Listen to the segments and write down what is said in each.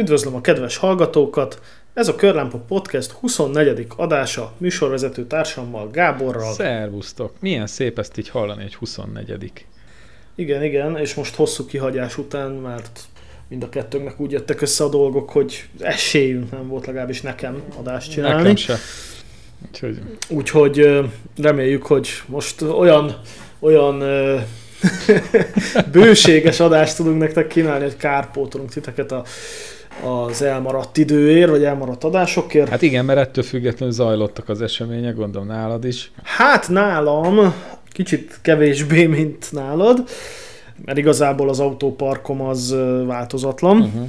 Üdvözlöm a kedves hallgatókat! Ez a Körlámpa Podcast 24. adása műsorvezető társammal, Gáborral. Szervusztok! Milyen szép ezt így hallani, egy 24. Igen, igen, és most hosszú kihagyás után, mert mind a kettőnknek úgy jöttek össze a dolgok, hogy esélyünk nem volt legalábbis nekem adást csinálni. Nekem se. Úgyhogy... Úgyhogy reméljük, hogy most olyan, olyan bőséges adást tudunk nektek kínálni, hogy kárpótolunk titeket a, az elmaradt időért, vagy elmaradt adásokért. Hát igen, mert ettől függetlenül zajlottak az események, gondolom nálad is. Hát nálam kicsit kevésbé, mint nálad, mert igazából az autóparkom az változatlan. Uh-huh.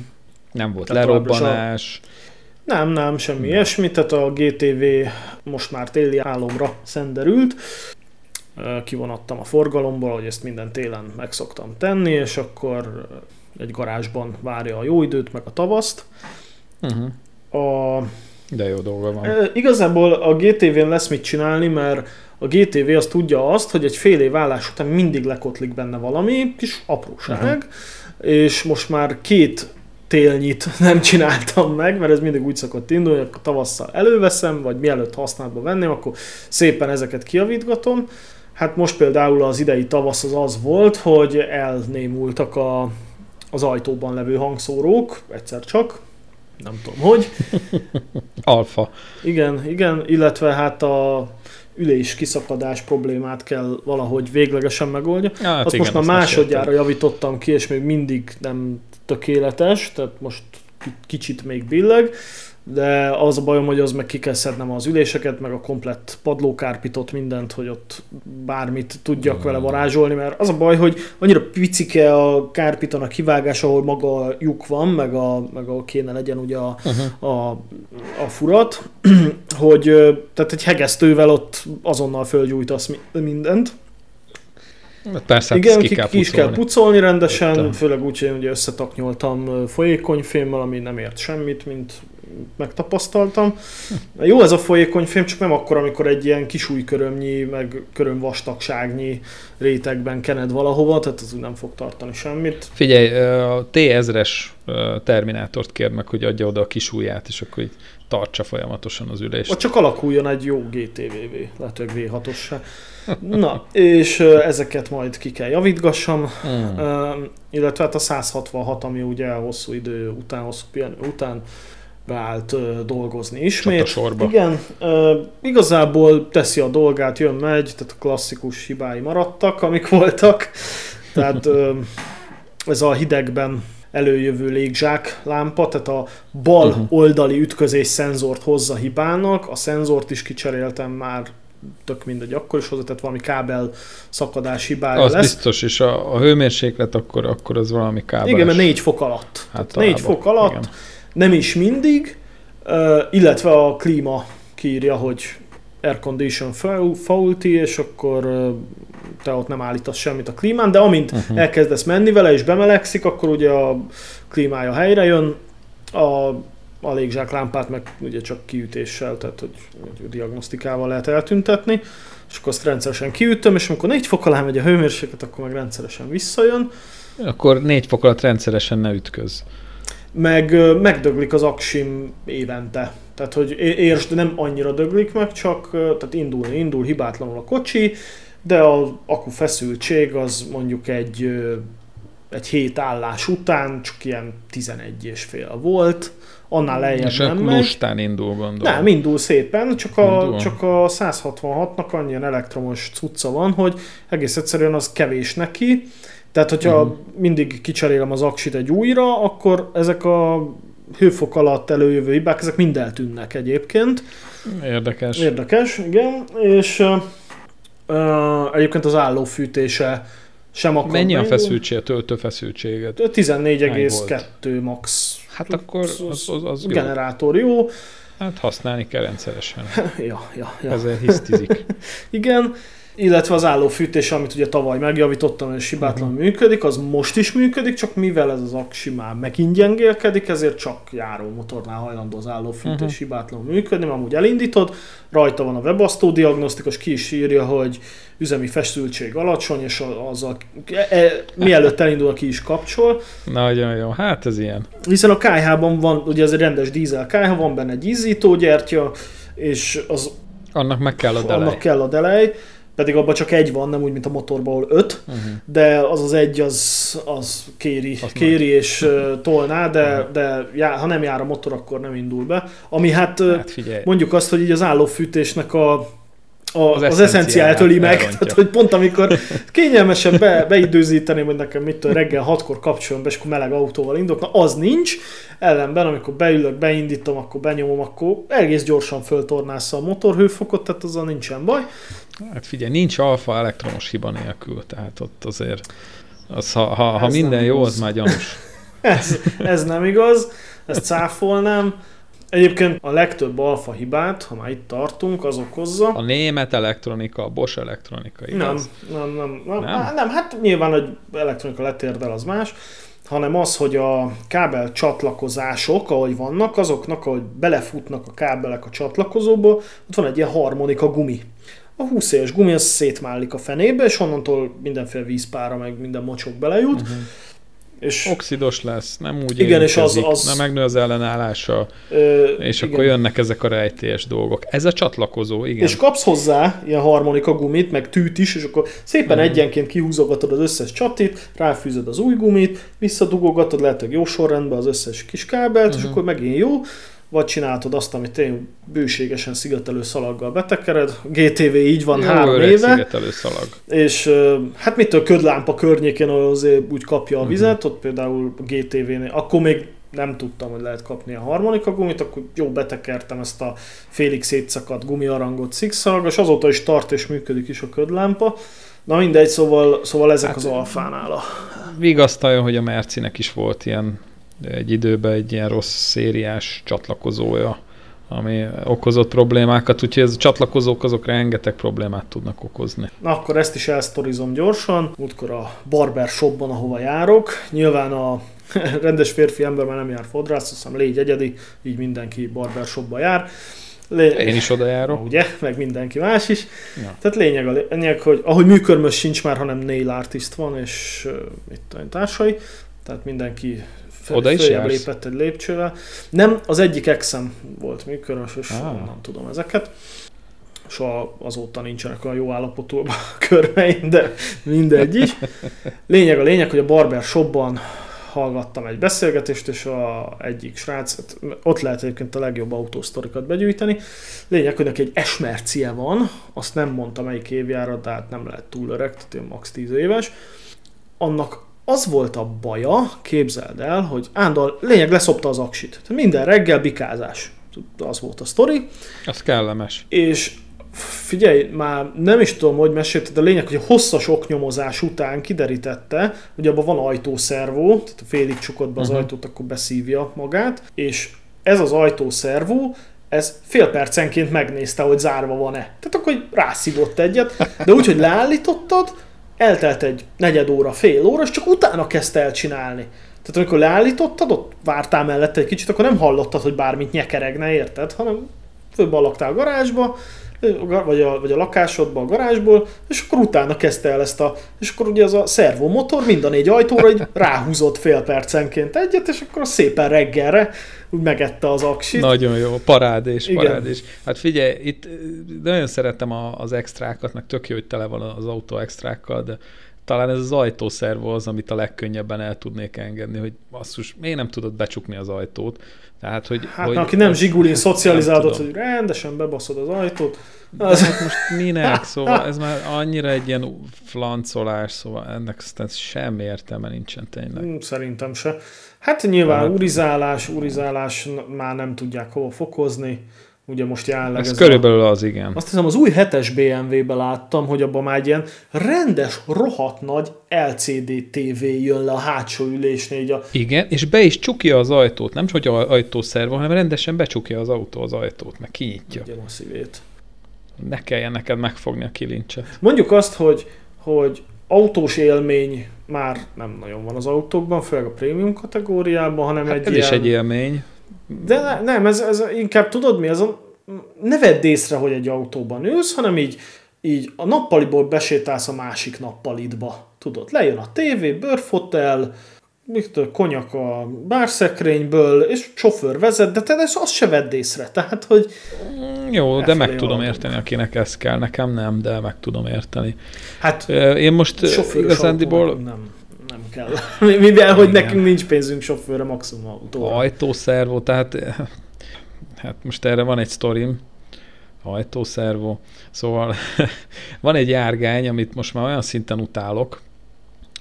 Nem volt Tehát lerobbanás. A... Nem, nem, semmi nem. ilyesmi, tehát a GTV most már téli álomra szenderült kivonattam a forgalomból, hogy ezt minden télen meg szoktam tenni, és akkor egy garázsban várja a jó időt, meg a tavaszt. Uh-huh. A, De jó dolga van. Igazából a GTV-n lesz mit csinálni, mert a GTV az tudja azt, hogy egy fél év állás után mindig lekotlik benne valami kis apróság, uh-huh. és most már két télnyit nem csináltam meg, mert ez mindig úgy szokott indulni, hogy tavasszal előveszem, vagy mielőtt használatba venném, akkor szépen ezeket kiavítgatom, Hát most például az idei tavasz az az volt, hogy elnémultak a, az ajtóban levő hangszórók, egyszer csak, nem tudom hogy. Alfa. Igen, igen, illetve hát a ülés kiszakadás problémát kell valahogy véglegesen megoldja. Ja, hát azt igen, most már másodjára javítottam ki, és még mindig nem tökéletes, tehát most kicsit még billeg, de az a bajom, hogy az meg ki kell szednem az üléseket, meg a komplett padlókárpitot, mindent, hogy ott bármit tudjak vele varázsolni, mert az a baj, hogy annyira picike a kárpiton a kivágás, ahol maga a lyuk van, meg, a, meg a kéne legyen ugye a, uh-huh. a, a furat, hogy tehát egy hegesztővel ott azonnal fölgyújtasz mindent. Persze, Igen, ki, ki, ki is kell pucolni rendesen, Értem. főleg úgy, hogy összetaknyoltam folyékony fémmel, ami nem ért semmit, mint megtapasztaltam. Jó ez a folyékony fém, csak nem akkor, amikor egy ilyen kis új körömnyi, meg köröm vastagságnyi rétegben kened valahova, tehát az úgy nem fog tartani semmit. Figyelj, a T1000-es terminátort kér meg, hogy adja oda a kis ujját, és akkor így tartsa folyamatosan az ülést. Vagy csak alakuljon egy jó GTVV, lehet, hogy V6-os Na, és ezeket majd ki kell javítgassam, hmm. illetve hát a 166, ami ugye hosszú idő után, hosszú pihenő után beállt dolgozni ismét. sorba. Igen, igazából teszi a dolgát, jön, megy, tehát a klasszikus hibái maradtak, amik voltak. Tehát ez a hidegben előjövő légzsák lámpa, tehát a bal uh-huh. oldali ütközés szenzort hozza hibának, a szenzort is kicseréltem már tök mindegy, akkor is hozzátett valami kábel szakadás hibája az lesz. biztos, és a, a hőmérséklet akkor, akkor az valami kábel. Igen, mert négy fok alatt. Hát tehát négy fok alatt, igen nem is mindig, illetve a klíma kiírja, hogy air condition faulty, és akkor te ott nem állítasz semmit a klímán, de amint uh-huh. elkezdesz menni vele, és bemelegszik, akkor ugye a klímája helyre jön, a, a légzsák lámpát meg ugye csak kiütéssel, tehát hogy, hogy diagnosztikával lehet eltüntetni, és akkor azt rendszeresen kiütöm, és amikor négy fok alá megy a hőmérséklet, akkor meg rendszeresen visszajön. Akkor négy fok alatt rendszeresen ne ütköz meg megdöglik az aksim évente. Tehát, hogy értsd, nem annyira döglik meg, csak tehát indul, indul hibátlanul a kocsi, de az akku feszültség az mondjuk egy, egy hét állás után csak ilyen 11 és fél volt, annál lejjebb és nem megy. lustán indul, gondolom. Nem, indul szépen, csak a, csak a 166-nak annyian elektromos cucca van, hogy egész egyszerűen az kevés neki, tehát, hogyha uh-huh. mindig kicserélem az aksit egy újra, akkor ezek a hőfok alatt előjövő hibák, ezek mind eltűnnek egyébként. Érdekes. Érdekes, igen. És uh, egyébként az állófűtése sem akar. Mennyi a feszültség, a töltőfeszültséget? 14,2 max. Hát akkor az, az, az generátor jó. jó. Hát használni kell rendszeresen. ja, ja, ja. Ezzel hisztizik. igen illetve az állófűtés, amit ugye tavaly megjavítottam, és hibátlan uh-huh. működik, az most is működik, csak mivel ez az aksi már megint gyengélkedik, ezért csak járó motornál hajlandó az állófűtés uh-huh. hibátlan működni, amúgy elindítod, rajta van a webasztó diagnosztikus, ki is írja, hogy üzemi feszültség alacsony, és az a, e, e, mielőtt elindul, ki is kapcsol. Nagyon jó, hát ez ilyen. Hiszen a KH-ban van, ugye ez egy rendes dízel KH, van benne egy izzítógyertya, és az annak meg kell a delej. Annak kell a delej, pedig abban csak egy van, nem úgy, mint a motorban, ahol öt, uh-huh. de az az egy, az, az kéri, Azt kéri és uh, tolná, de, uh-huh. de já, ha nem jár a motor, akkor nem indul be. Ami hát, hát mondjuk azt, hogy így az állófűtésnek a a, az, az eszenciáját öli meg, tehát hogy pont amikor kényelmesen be, beidőzíteni, hogy nekem mit tudom, reggel hatkor kapcsolom be, és akkor meleg autóval indulok, na az nincs, ellenben amikor beülök, beindítom, akkor benyomom, akkor egész gyorsan föltornásza a motorhőfokot, tehát azzal nincsen baj. Hát figyelj, nincs alfa elektromos hiba nélkül, tehát ott azért, az, ha, ha, ha minden jó, az már gyanús. ez, ez nem igaz, ezt cáfolnám. Egyébként a legtöbb alfa hibát, ha már itt tartunk, az okozza. A német elektronika, a Bosch elektronika, igaz? Nem, nem, nem, nem, nem? nem hát nyilván, hogy elektronika letérdel, az más, hanem az, hogy a kábel csatlakozások, ahogy vannak, azoknak, ahogy belefutnak a kábelek a csatlakozóba, ott van egy ilyen harmonika gumi. A 20 éves gumi az szétmálik a fenébe, és onnantól mindenféle vízpára, meg minden mocsok belejut. Uh-huh és Oxidos lesz, nem úgy igen, és az, az, nem megnő az ellenállása, ö, és igen. akkor jönnek ezek a rejtélyes dolgok. Ez a csatlakozó, igen. És kapsz hozzá ilyen harmonika gumit, meg tűt is, és akkor szépen mm. egyenként kihúzogatod az összes csatit, ráfűzöd az új gumit, visszadugogatod, lehet, hogy jó sorrendben az összes kis kábelt, mm. és mhm. akkor megint jó, vagy csináltad azt, amit én bőségesen szigetelő szalaggal betekered. GTV így van Jó, három éve. szigetelő szalag. És hát mitől ködlámpa környékén azért úgy kapja a vizet, uh-huh. ott például GTV-nél, akkor még nem tudtam, hogy lehet kapni a harmonika gumit, akkor jó betekertem ezt a félig szétszakadt gumiarangot szikszalag, és azóta is tart és működik is a ködlámpa. Na mindegy, szóval, szóval ezek hát, az alfánál a... Vigasztalja, hogy a Mercinek is volt ilyen egy időben egy ilyen rossz szériás csatlakozója, ami okozott problémákat, úgyhogy ez a csatlakozók azok rengeteg problémát tudnak okozni. Na akkor ezt is elsztorizom gyorsan. Útkor a barber shopban, ahova járok. Nyilván a rendes férfi ember már nem jár fodrász, hiszem légy egyedi, így mindenki barber shopba jár. Lé... Én is oda járok. Ugye, meg mindenki más is. Ja. Tehát lényeg a lényeg, hogy ahogy műkörmös sincs már, hanem nail artist van, és uh, itt társai, tehát mindenki fel, Oda is jársz? lépett egy lépcsővel. Nem, az egyik exem volt műkörös, és ah. nem tudom ezeket. Soha azóta nincsenek olyan jó állapotú a körmeim, de mindegy is. Lényeg a lényeg, hogy a Barber Shopban hallgattam egy beszélgetést, és a egyik srác, hát ott lehet egyébként a legjobb autósztorikat begyűjteni. Lényeg, hogy neki egy esmercie van, azt nem mondta melyik évjára, de hát nem lehet túl öreg, tehát max 10 éves. Annak az volt a baja, képzeld el, hogy Ándor lényeg leszopta az aksit. Tehát minden reggel bikázás. Az volt a sztori. Az kellemes. És figyelj, már nem is tudom, hogy mesélte, de a lényeg, hogy a hosszas oknyomozás után kiderítette, hogy abban van ajtószervó, tehát a félig csukott be az uh-huh. ajtót, akkor beszívja magát, és ez az ajtószervó, ez fél percenként megnézte, hogy zárva van-e. Tehát akkor rászívott egyet, de úgy, hogy leállítottad, eltelt egy negyed óra, fél óra, és csak utána kezdte el csinálni. Tehát amikor leállítottad, ott vártál mellette egy kicsit, akkor nem hallottad, hogy bármit nyekeregne, érted? Hanem fölballagtál a garázsba, vagy a, vagy a lakásodba, a garázsból, és akkor utána kezdte el ezt a, és akkor ugye az a szervomotor mind a négy ajtóra egy ráhúzott fél percenként egyet, és akkor szépen reggelre megette az aksit. Nagyon jó, parádés, Igen. parádés. Hát figyelj, itt nagyon szeretem a, az extrákat, meg tök jó, hogy tele van az autó extrákkal, de talán ez az ajtószervo az, amit a legkönnyebben el tudnék engedni, hogy basszus, miért nem tudod becsukni az ajtót? Tehát, hogy, hát hogy aki nem zsigulin szocializálódott, hogy rendesen bebaszod az ajtót. Az... De hát most minek? Szóval ez már annyira egy ilyen flancolás, szóval ennek aztán semmi értelme nincsen tényleg. Hmm, szerintem se. Hát nyilván hát... urizálás, urizálás már nem tudják hova fokozni ugye most jelenleg... Ez, ez körülbelül a, az, igen. Azt hiszem az új 7-es BMW-be láttam, hogy abban már egy ilyen rendes, rohadt nagy LCD TV jön le a hátsó ülésnél. Így a... Igen, és be is csukja az ajtót, nem csak hogy ajtószerva, hanem rendesen becsukja az autó az ajtót, meg kinyitja. Igen, a szívét. ne kelljen neked megfogni a kilincset. Mondjuk azt, hogy, hogy autós élmény már nem nagyon van az autókban, főleg a prémium kategóriában, hanem hát egy ez ilyen... is egy élmény. De ne, nem, ez, ez inkább tudod mi, ez a... ne vedd észre, hogy egy autóban ülsz, hanem így, így a nappaliból besétálsz a másik nappalidba. Tudod, lejön a tévé, bőrfotel, mit konyak a bárszekrényből, és sofőr vezet, de te ezt azt se vedd észre. Tehát, hogy... Mm, jó, de meg tudom érteni, akinek ez kell. Nekem nem, de meg tudom érteni. Hát én most igazándiból... Nem kell. Mivel, hogy Igen. nekünk nincs pénzünk sofőrre, maximum autóra. Ajtószervó, tehát hát most erre van egy sztorim, ajtószervó. Szóval van egy járgány, amit most már olyan szinten utálok,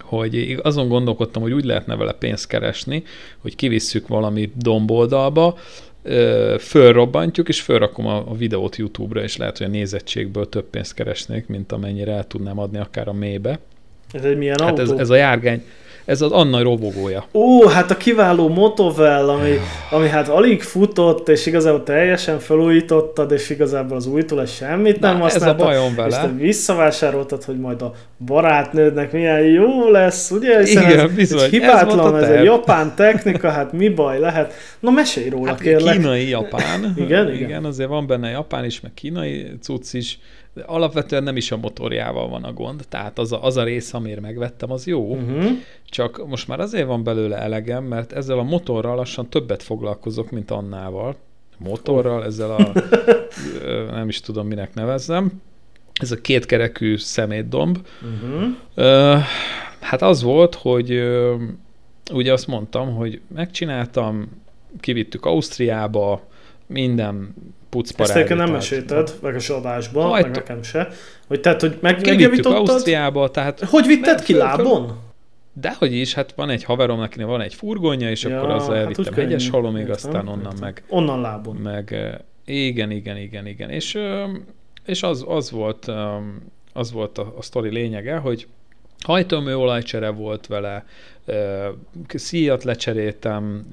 hogy azon gondolkodtam, hogy úgy lehetne vele pénzt keresni, hogy kivisszük valami domboldalba, fölrobbantjuk, és fölrakom a, a videót YouTube-ra, és lehet, hogy a nézettségből több pénzt keresnék, mint amennyire el tudnám adni akár a mélybe. Ez egy milyen hát autó? Ez, ez a járgány, ez az Anna robogója. Ó, hát a kiváló Motovel, ami, ami hát alig futott, és igazából teljesen felújítottad, és igazából az újtól semmit nem használta. ez a bajom vele. És te visszavásároltad, hogy majd a barátnődnek milyen jó lesz, ugye? Hiszen Igen, ez, bizony. Ez hibátlan, ez, ez egy japán technika, hát mi baj lehet? Na mesélj róla, hát kérlek. Kínai japán. igen, igen, igen. azért van benne japán is, meg kínai cucc is alapvetően nem is a motorjával van a gond, tehát az a, az a rész, amire megvettem, az jó, uh-huh. csak most már azért van belőle elegem, mert ezzel a motorral lassan többet foglalkozok, mint annával. Motorral, ezzel a, nem is tudom, minek nevezzem, ez a kétkerekű szemétdomb. Uh-huh. Hát az volt, hogy ugye azt mondtam, hogy megcsináltam, kivittük Ausztriába, minden pucparág. Ezt nem mesélted, meg a adásban, Hajt... meg nekem se. Hogy tehát, hogy meg, megjavítottad? Ausztriába, tehát... Hogy vitted ki lábon? Dehogy is, hát van egy haverom, akinek van egy furgonja, és ja, akkor azzal hát elvittem hát hegyes halomig, aztán onnan értem. meg... Onnan lábon. Meg, igen, igen, igen, igen. És, és az, az volt, az volt a, a sztori lényege, hogy hajtómű olajcsere volt vele, szíjat lecseréltem,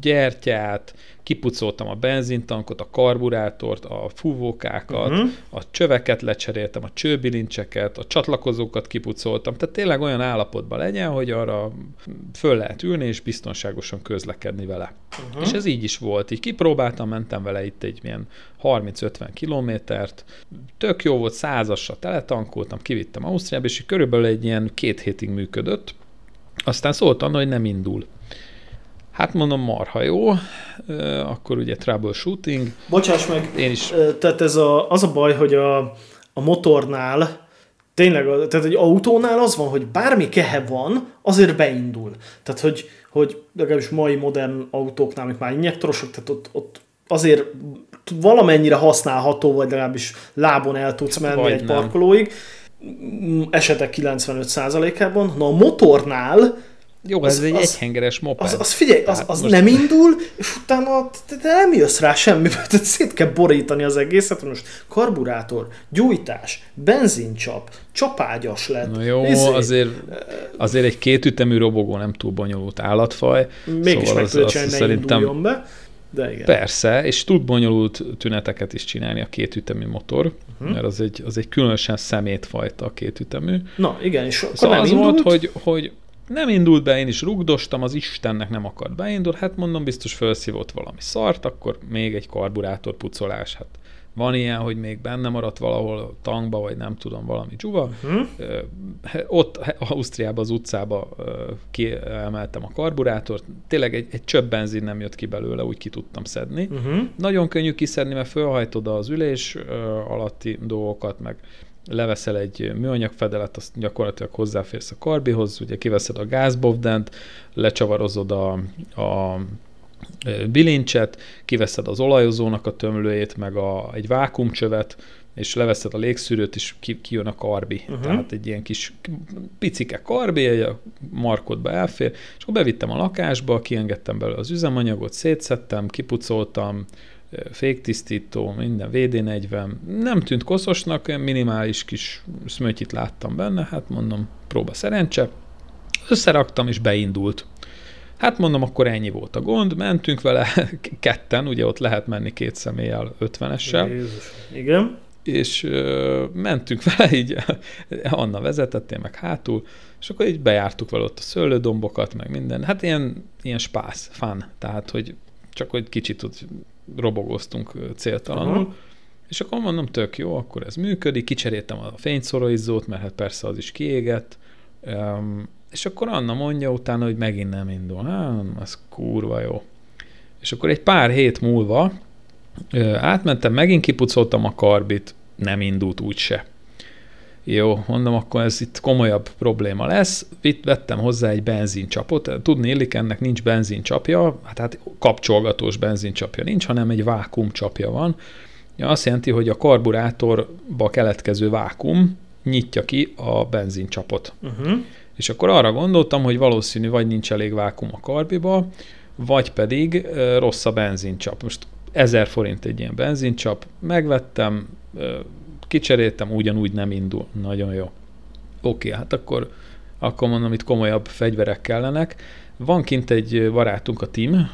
gyertyát, kipucoltam a benzintankot, a karburátort, a fúvókákat, uh-huh. a csöveket lecseréltem, a csőbilincseket, a csatlakozókat kipucoltam, tehát tényleg olyan állapotban legyen, hogy arra föl lehet ülni és biztonságosan közlekedni vele. Uh-huh. És ez így is volt. Így kipróbáltam, mentem vele itt egy milyen 30-50 kilométert, tök jó volt, százasra teletankoltam, kivittem Ausztriába, és körülbelül egy ilyen két hétig működött, aztán szólt Anna, hogy nem indul. Hát mondom, marha jó, akkor ugye troubleshooting. Bocsáss meg, Én is. tehát ez a, az a baj, hogy a, a motornál, tényleg, tehát egy autónál az van, hogy bármi kehe van, azért beindul. Tehát, hogy, hogy legalábbis mai modern autóknál, amik már injektorosok, tehát ott, ott azért valamennyire használható, vagy legalábbis lábon el tudsz menni vagy egy nem. parkolóig esetek 95%-ában. Na a motornál jó, az, ez egy az, egyhengeres moped. Az, az figyelj, az, az most... nem indul, és utána te, te nem jössz rá semmiből, tehát szét kell borítani az egészet, most karburátor, gyújtás, benzincsap, csapágyas lett. Na jó, ezért, azért, azért egy kétütemű robogó nem túl bonyolult állatfaj. Mégis szóval meg az, az, az szerintem, be. De igen. Persze, és tud bonyolult tüneteket is csinálni a kétütemű motor, uh-huh. mert az egy, az egy különösen szemétfajta a kétütemű. Na igen, és akkor szóval nem az indult? volt, hogy, hogy nem indult be, én is rugdostam, az Istennek nem akart beindul, hát mondom, biztos felszívott valami szart, akkor még egy karburátor pucolás, hát van ilyen, hogy még benne maradt valahol tankba, vagy nem tudom, valami dzsuva. Uh-huh. Ott Ausztriában az utcába kiemeltem a karburátort, tényleg egy, egy csöbb benzin nem jött ki belőle, úgy ki tudtam szedni. Uh-huh. Nagyon könnyű kiszedni, mert fölhajtod az ülés alatti dolgokat, meg leveszel egy műanyag fedelet, azt gyakorlatilag hozzáférsz a karbihoz, ugye kiveszed a gázbovdent, lecsavarozod a, a bilincset, kiveszed az olajozónak a tömlőjét, meg a, egy vákumcsövet, és leveszed a légszűrőt, és ki, kijön a karbi. Uh-huh. Tehát egy ilyen kis picike karbi, egy a markodba elfér, és akkor bevittem a lakásba, kiengedtem belőle az üzemanyagot, szétszettem, kipucoltam, féktisztító, minden VD40. Nem tűnt koszosnak, minimális kis szmötyit láttam benne, hát mondom, próba szerencse. Összeraktam, és beindult. Hát mondom, akkor ennyi volt a gond, mentünk vele ketten, ugye ott lehet menni két személlyel, 50-essel. Jézus. Igen. és ö, mentünk vele, így Anna vezetett, én meg hátul, és akkor így bejártuk vele ott a szőlődombokat, meg minden. Hát ilyen, ilyen spász, fán, tehát hogy csak hogy kicsit ott robogoztunk céltalanul. Uh-huh. És akkor mondom, tök jó, akkor ez működik, kicseréltem a fényszoroizót, mert hát persze az is kiégett, és akkor Anna mondja utána, hogy megint nem indul. Hát, az kurva jó. És akkor egy pár hét múlva ö, átmentem, megint kipucoltam a karbit, nem indult úgyse. Jó, mondom, akkor ez itt komolyabb probléma lesz. Itt vettem hozzá egy benzincsapot. Tudni illik, ennek nincs benzincsapja, hát, hát kapcsolgatós benzincsapja nincs, hanem egy vákumcsapja van. Ja, azt jelenti, hogy a karburátorba keletkező vákum nyitja ki a benzincsapot. Uh-huh. És akkor arra gondoltam, hogy valószínű vagy nincs elég vákum a karbiba, vagy pedig rossz a benzincsap. Most 1000 forint egy ilyen benzincsap, megvettem, kicseréltem, ugyanúgy nem indul. Nagyon jó. Oké, hát akkor, akkor mondom, itt komolyabb fegyverek kellenek. Van kint egy barátunk, a Tim,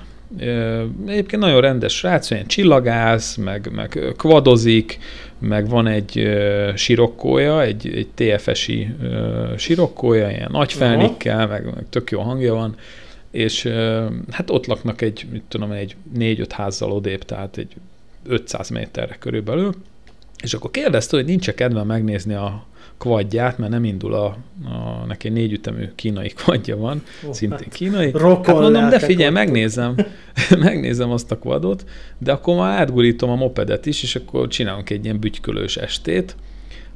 Egyébként nagyon rendes srác, olyan csillagász, meg, meg kvadozik, meg van egy sirokkója, egy, egy TFS-i sirokkója, ilyen nagy felnikkel, meg, meg tök jó hangja van, és hát ott laknak egy, mit tudom, egy négy-öt házzal odébb, tehát egy 500 méterre körülbelül, és akkor kérdezte, hogy nincs-e kedve megnézni a kvadját, mert nem indul a, a neki négy ütemű kínai kvadja van, oh, szintén hát kínai. Hát mondom, de figyelj, megnézem, megnézem azt a kvadot, de akkor már átgurítom a mopedet is, és akkor csinálunk egy ilyen bütykölős estét,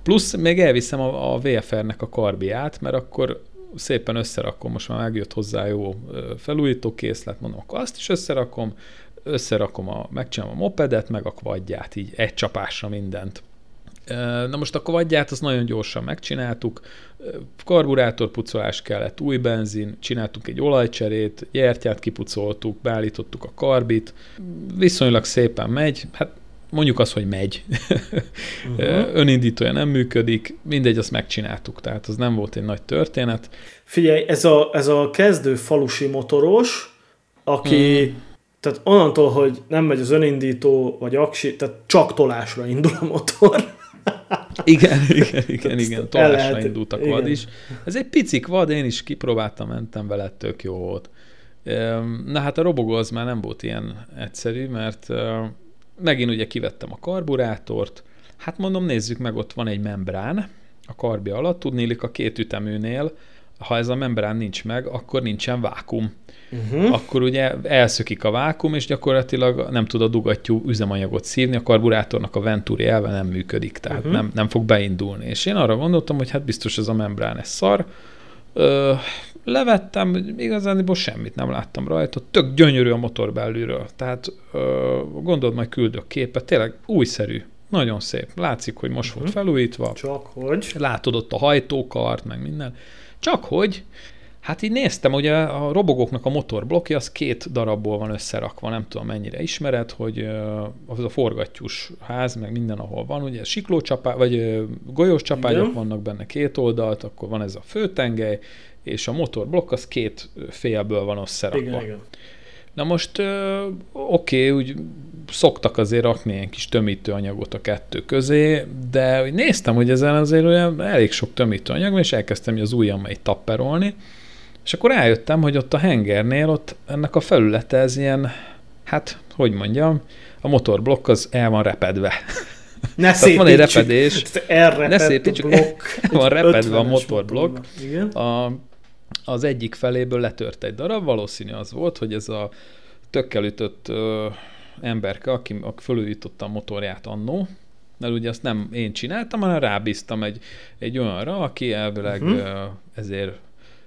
plusz még elviszem a, a VFR-nek a karbiát, mert akkor szépen összerakom, most már megjött hozzá jó felújító készlet, mondom, akkor azt is összerakom, összerakom a, megcsinálom a mopedet, meg a kvadját, így egy csapásra mindent. Na most a kvadját azt nagyon gyorsan megcsináltuk, karburátorpucolás kellett, új benzin, csináltuk egy olajcserét, gyertyát kipucoltuk, beállítottuk a karbit, viszonylag szépen megy, hát mondjuk az, hogy megy. Uh-huh. Önindítója nem működik, mindegy, azt megcsináltuk, tehát az nem volt egy nagy történet. Figyelj, ez a, ez a kezdő falusi motoros, aki hmm. tehát onnantól, hogy nem megy az önindító vagy aksi, tehát csak tolásra indul a motor. igen, igen, igen, igen, tolásra indult a kvad is. Ez egy pici kvad, én is kipróbáltam, mentem vele, tök jó volt. Na hát a robogó az már nem volt ilyen egyszerű, mert megint ugye kivettem a karburátort, hát mondom, nézzük meg, ott van egy membrán a karbja alatt, tudnélik a két üteműnél, ha ez a membrán nincs meg, akkor nincsen vákum. Uh-huh. Akkor ugye elszökik a vákum, és gyakorlatilag nem tud a dugattyú üzemanyagot szívni, a karburátornak a venturi elve nem működik, tehát uh-huh. nem, nem fog beindulni. És én arra gondoltam, hogy hát biztos ez a membrán, ez szar. Ö, levettem, igazán semmit nem láttam rajta, tök gyönyörű a motor belülről, tehát ö, gondolod, majd küldök képet, tényleg újszerű, nagyon szép. Látszik, hogy most uh-huh. volt felújítva. Csak hogy? Látod ott a hajtókart, meg minden. Csak hogy, hát így néztem, hogy a robogóknak a motorblokja az két darabból van összerakva, nem tudom mennyire ismered, hogy az a forgattyús ház, meg minden, ahol van, ugye siklócsapá, vagy golyós csapágyok Igen. vannak benne két oldalt, akkor van ez a főtengely, és a motorblokk az két félből van összerakva. Igen, igen. Na most oké, okay, úgy szoktak azért rakni ilyen kis tömítőanyagot a kettő közé, de néztem, hogy ezen azért olyan elég sok tömítőanyag és elkezdtem az ujjam egy tapperolni, és akkor rájöttem, hogy ott a hengernél ott ennek a felülete ez ilyen, hát, hogy mondjam, a motorblokk az el van repedve. Ne Tehát van egy repedés. Ne szépítsük. Blokk, van repedve a motorblokk. A, az egyik feléből letört egy darab, valószínű az volt, hogy ez a tökkel ütött ö, emberke, aki, aki fölújította a motorját annó, mert ugye azt nem én csináltam, hanem rábíztam egy, egy olyanra, aki elvileg uh-huh. ezért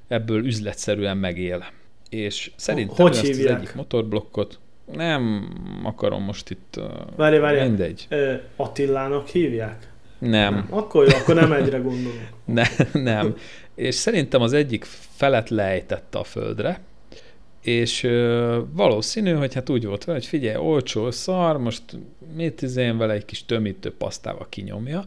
ebből üzletszerűen megél. És szerintem hogy ezt az egyik motorblokkot nem akarom most itt... Várj, várj, mindegy. Attilának hívják? Nem. nem. Akkor jó, akkor nem egyre gondolom. ne, nem. És szerintem az egyik felet lejtette a földre, és ö, valószínű, hogy hát úgy volt vele, hogy figyelj, olcsó szar, most mit izén vele egy kis tömítő pasztával kinyomja,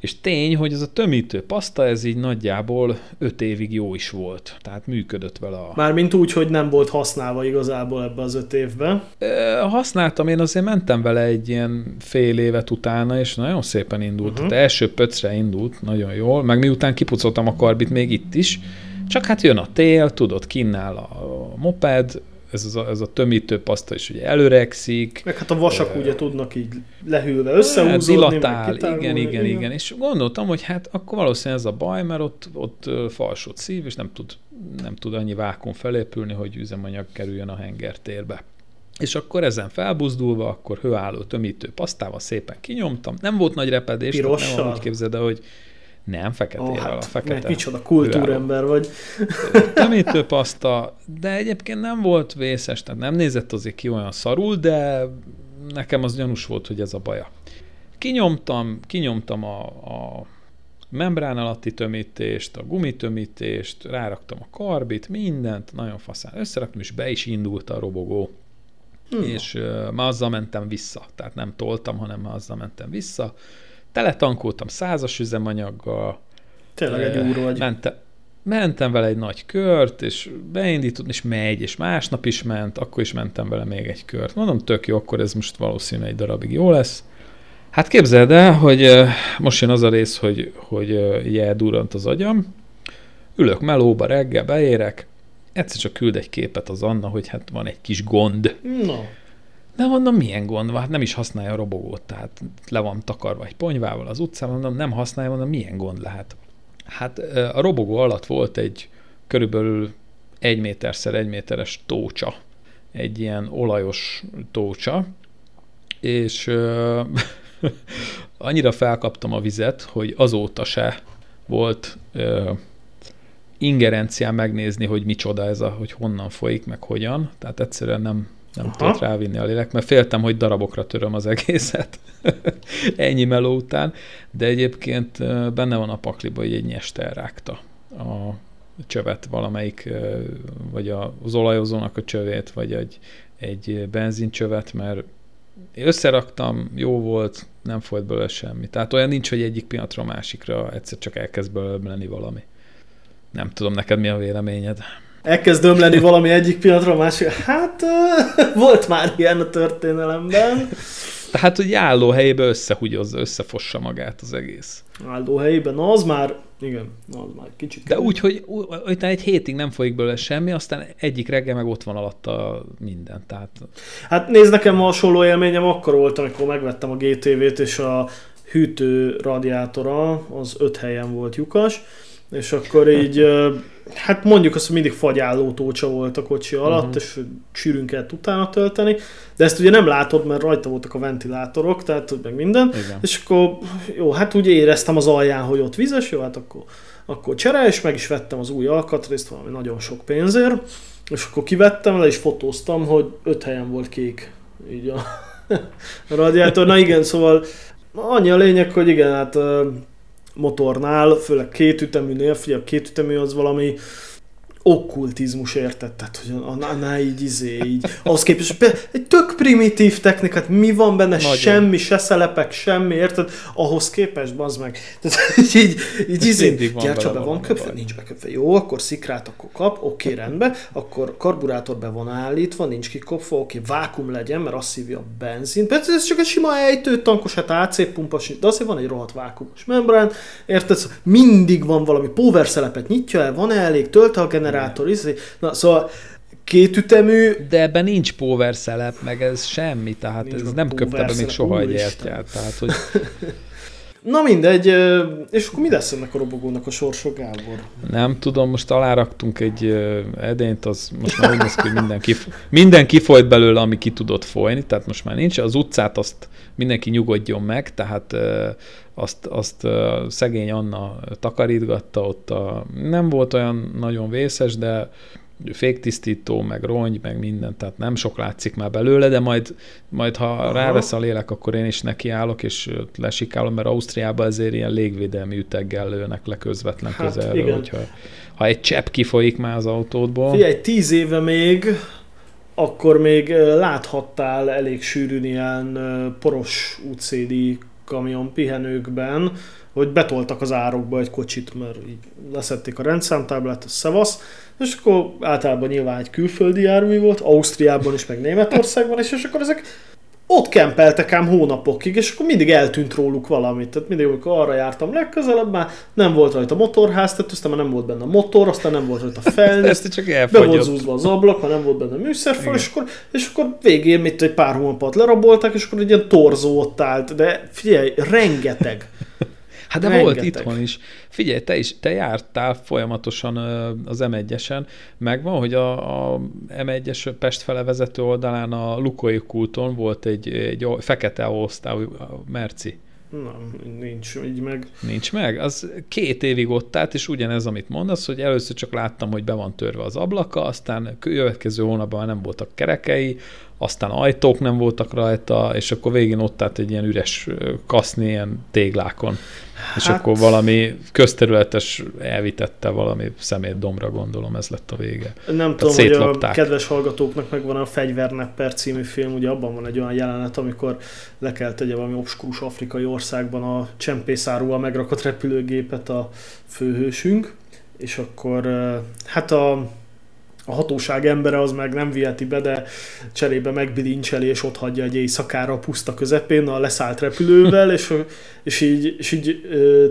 És tény, hogy ez a tömítő paszta, ez így nagyjából 5 évig jó is volt. Tehát működött vele a... Mármint úgy, hogy nem volt használva igazából ebbe az 5 évben. E, használtam, én azért mentem vele egy ilyen fél évet utána, és nagyon szépen indult. Uh-huh. Tehát első pöcre indult, nagyon jól, meg miután kipucoltam a karbit még itt is, csak hát jön a tél, tudod, kinnál a moped, ez, a, ez a tömítő paszta is ugye előregszik. Meg hát a vasak uh, ugye tudnak így lehűlve összehúzódni. Dilatál, igen, igen, igen, igen. És gondoltam, hogy hát akkor valószínűleg ez a baj, mert ott, ott falsott szív, és nem tud, nem tud annyi vákum felépülni, hogy üzemanyag kerüljön a hengertérbe. És akkor ezen felbuzdulva, akkor hőálló tömítő pasztával szépen kinyomtam. Nem volt nagy repedés, Pirossal? nem úgy képzeld, hogy nem, feketére oh, hát, a fekete. Micsoda kultúrember vagy. paszta, de egyébként nem volt vészes, tehát nem nézett azért ki olyan szarul, de nekem az gyanús volt, hogy ez a baja. Kinyomtam, kinyomtam a, a membrán alatti tömítést, a gumitömítést, ráraktam a karbit, mindent, nagyon faszán összeraktam, és be is indult a robogó. Hmm. És uh, már azzal mentem vissza, tehát nem toltam, hanem már azzal mentem vissza teletankoltam százas üzemanyaggal. Tényleg egy úr vagy. Mentem, mentem vele egy nagy kört, és beindított, és megy, és másnap is ment, akkor is mentem vele még egy kört. Mondom, tök jó, akkor ez most valószínűleg egy darabig jó lesz. Hát képzeld el, hogy most jön az a rész, hogy, hogy jel durant az agyam, ülök melóba reggel, beérek, egyszer csak küld egy képet az Anna, hogy hát van egy kis gond. No. De mondom, milyen gond van? Hát nem is használja a robogót, tehát le van takarva egy ponyvával az utcán, mondom, nem használja, mondom, milyen gond lehet? Hát a robogó alatt volt egy körülbelül egy méterszer egy méteres tócsa, egy ilyen olajos tócsa, és uh, annyira felkaptam a vizet, hogy azóta se volt uh, ingerencián megnézni, hogy micsoda ez a, hogy honnan folyik, meg hogyan. Tehát egyszerűen nem, nem Aha. tudott rávinni a lélek, mert féltem, hogy darabokra töröm az egészet ennyi meló után, de egyébként benne van a pakliba, hogy egy nyest elrágta a csövet valamelyik, vagy az olajozónak a csövét, vagy egy, egy benzincsövet, mert összeraktam, jó volt, nem folyt belőle semmi. Tehát olyan nincs, hogy egyik pillanatra a másikra egyszer csak elkezd belőle lenni valami. Nem tudom, neked mi a véleményed? Elkezd ömleni valami egyik pillanatra a másik. Hát volt már ilyen a történelemben. Tehát, hogy álló helyébe összehugyozza, összefossa magát az egész. Álló helyében, na az már, igen, az már kicsit. De úgy, hogy utána egy hétig nem folyik belőle semmi, aztán egyik reggel meg ott van alatta minden. Tehát... Hát nézd, nekem hasonló élményem akkor volt, amikor megvettem a GTV-t, és a hűtő radiátora az öt helyen volt lyukas, és akkor így hát mondjuk azt, hogy mindig fagyálló tócsa volt a kocsi alatt, uh-huh. és sűrűn kellett utána tölteni, de ezt ugye nem látod, mert rajta voltak a ventilátorok, tehát meg minden, Igen. és akkor jó, hát úgy éreztem az alján, hogy ott vizes, jó, hát akkor, akkor csere, és meg is vettem az új alkatrészt valami nagyon sok pénzért, és akkor kivettem le, és fotóztam, hogy öt helyen volt kék, így a, a radiátor. Na igen, szóval annyi a lényeg, hogy igen, hát motornál, főleg kétüteműnél, figyelj, a kétütemű az valami okkultizmus érted, tehát hogy annál így izé, így, ahhoz képest egy tök primitív technikát, mi van benne, Nagyon. semmi, se szelepek, semmi, érted, ahhoz képest, bazd meg. Tehát így, így izé, gyercsa be van köpve, nincs beköpve, jó, akkor szikrát akkor kap, oké, rendben, akkor karburátor be van állítva, nincs kikopva, oké, vákum legyen, mert azt szívja a benzin, persze ez csak egy sima ejtő, tankos, hát AC pumpas, de azért van egy rohadt vákumos membrán, érted, szóval mindig van valami. Power szelepet nyitja el, van -e elég, tölte a generátor, generátor, izé. Na, szóval kétütemű... De ebben nincs power szelep, meg ez semmi, tehát nincs ez nem köpte be még soha egy értját, tehát hogy... Na mindegy, és akkor mi lesz ennek a robogónak a sorsa, Gábor? Nem tudom, most aláraktunk egy edényt, az most már úgy néz ki, hogy minden, kif- minden kifolyt belőle, ami ki tudott folyni, tehát most már nincs. Az utcát azt mindenki nyugodjon meg, tehát azt, azt szegény Anna takarítgatta, ott a, nem volt olyan nagyon vészes, de féktisztító, meg rongy, meg minden, tehát nem sok látszik már belőle, de majd, majd ha Aha. rávesz a lélek, akkor én is nekiállok, és lesikálom, mert Ausztriában ezért ilyen légvédelmi üteggel lőnek le közvetlen hát, közelről, hogyha ha egy csepp kifolyik már az autódból. Figyelj, tíz éve még akkor még láthattál elég sűrűn ilyen poros UCD kamion pihenőkben hogy betoltak az árokba egy kocsit, mert így leszették a rendszámtáblát, a szevasz, és akkor általában nyilván egy külföldi jármű volt, Ausztriában is, meg Németországban is, és akkor ezek ott kempeltek ám hónapokig, és akkor mindig eltűnt róluk valamit. Tehát mindig, amikor arra jártam legközelebb, már nem volt rajta motorház, tehát aztán már nem volt benne motor, aztán nem volt rajta felnőtt, Ezt csak be volt zúzva az ablak, ha nem volt benne műszerfal, és akkor, és akkor végén mit egy pár hónapot lerabolták, és akkor egy ilyen torzó ott állt. De figyelj, rengeteg. Hát de Rengeteg. volt itthon is. Figyelj, te is, te jártál folyamatosan az M1-esen, megvan, hogy a, a M1-es Pest fele vezető oldalán a Lukoly kulton volt egy, egy fekete osztály, Merci. Nem, nincs így meg. Nincs meg? Az két évig ott állt, és ugyanez, amit mondasz, hogy először csak láttam, hogy be van törve az ablaka, aztán következő hónapban nem voltak kerekei, aztán ajtók nem voltak rajta, és akkor végén ott állt egy ilyen üres kaszni ilyen téglákon. Hát... És akkor valami közterületes elvitette valami szemét domra, gondolom, ez lett a vége. Nem Tehát tudom, hogy a kedves hallgatóknak megvan a Fegyvernepper című film, ugye abban van egy olyan jelenet, amikor le kell tegye valami obskurus afrikai országban a csempészárúval megrakott repülőgépet a főhősünk, és akkor hát a a hatóság embere az meg nem viheti be, de cserébe megbilincseli, és ott hagyja egy éjszakára a puszta közepén a leszállt repülővel, és, és így, és így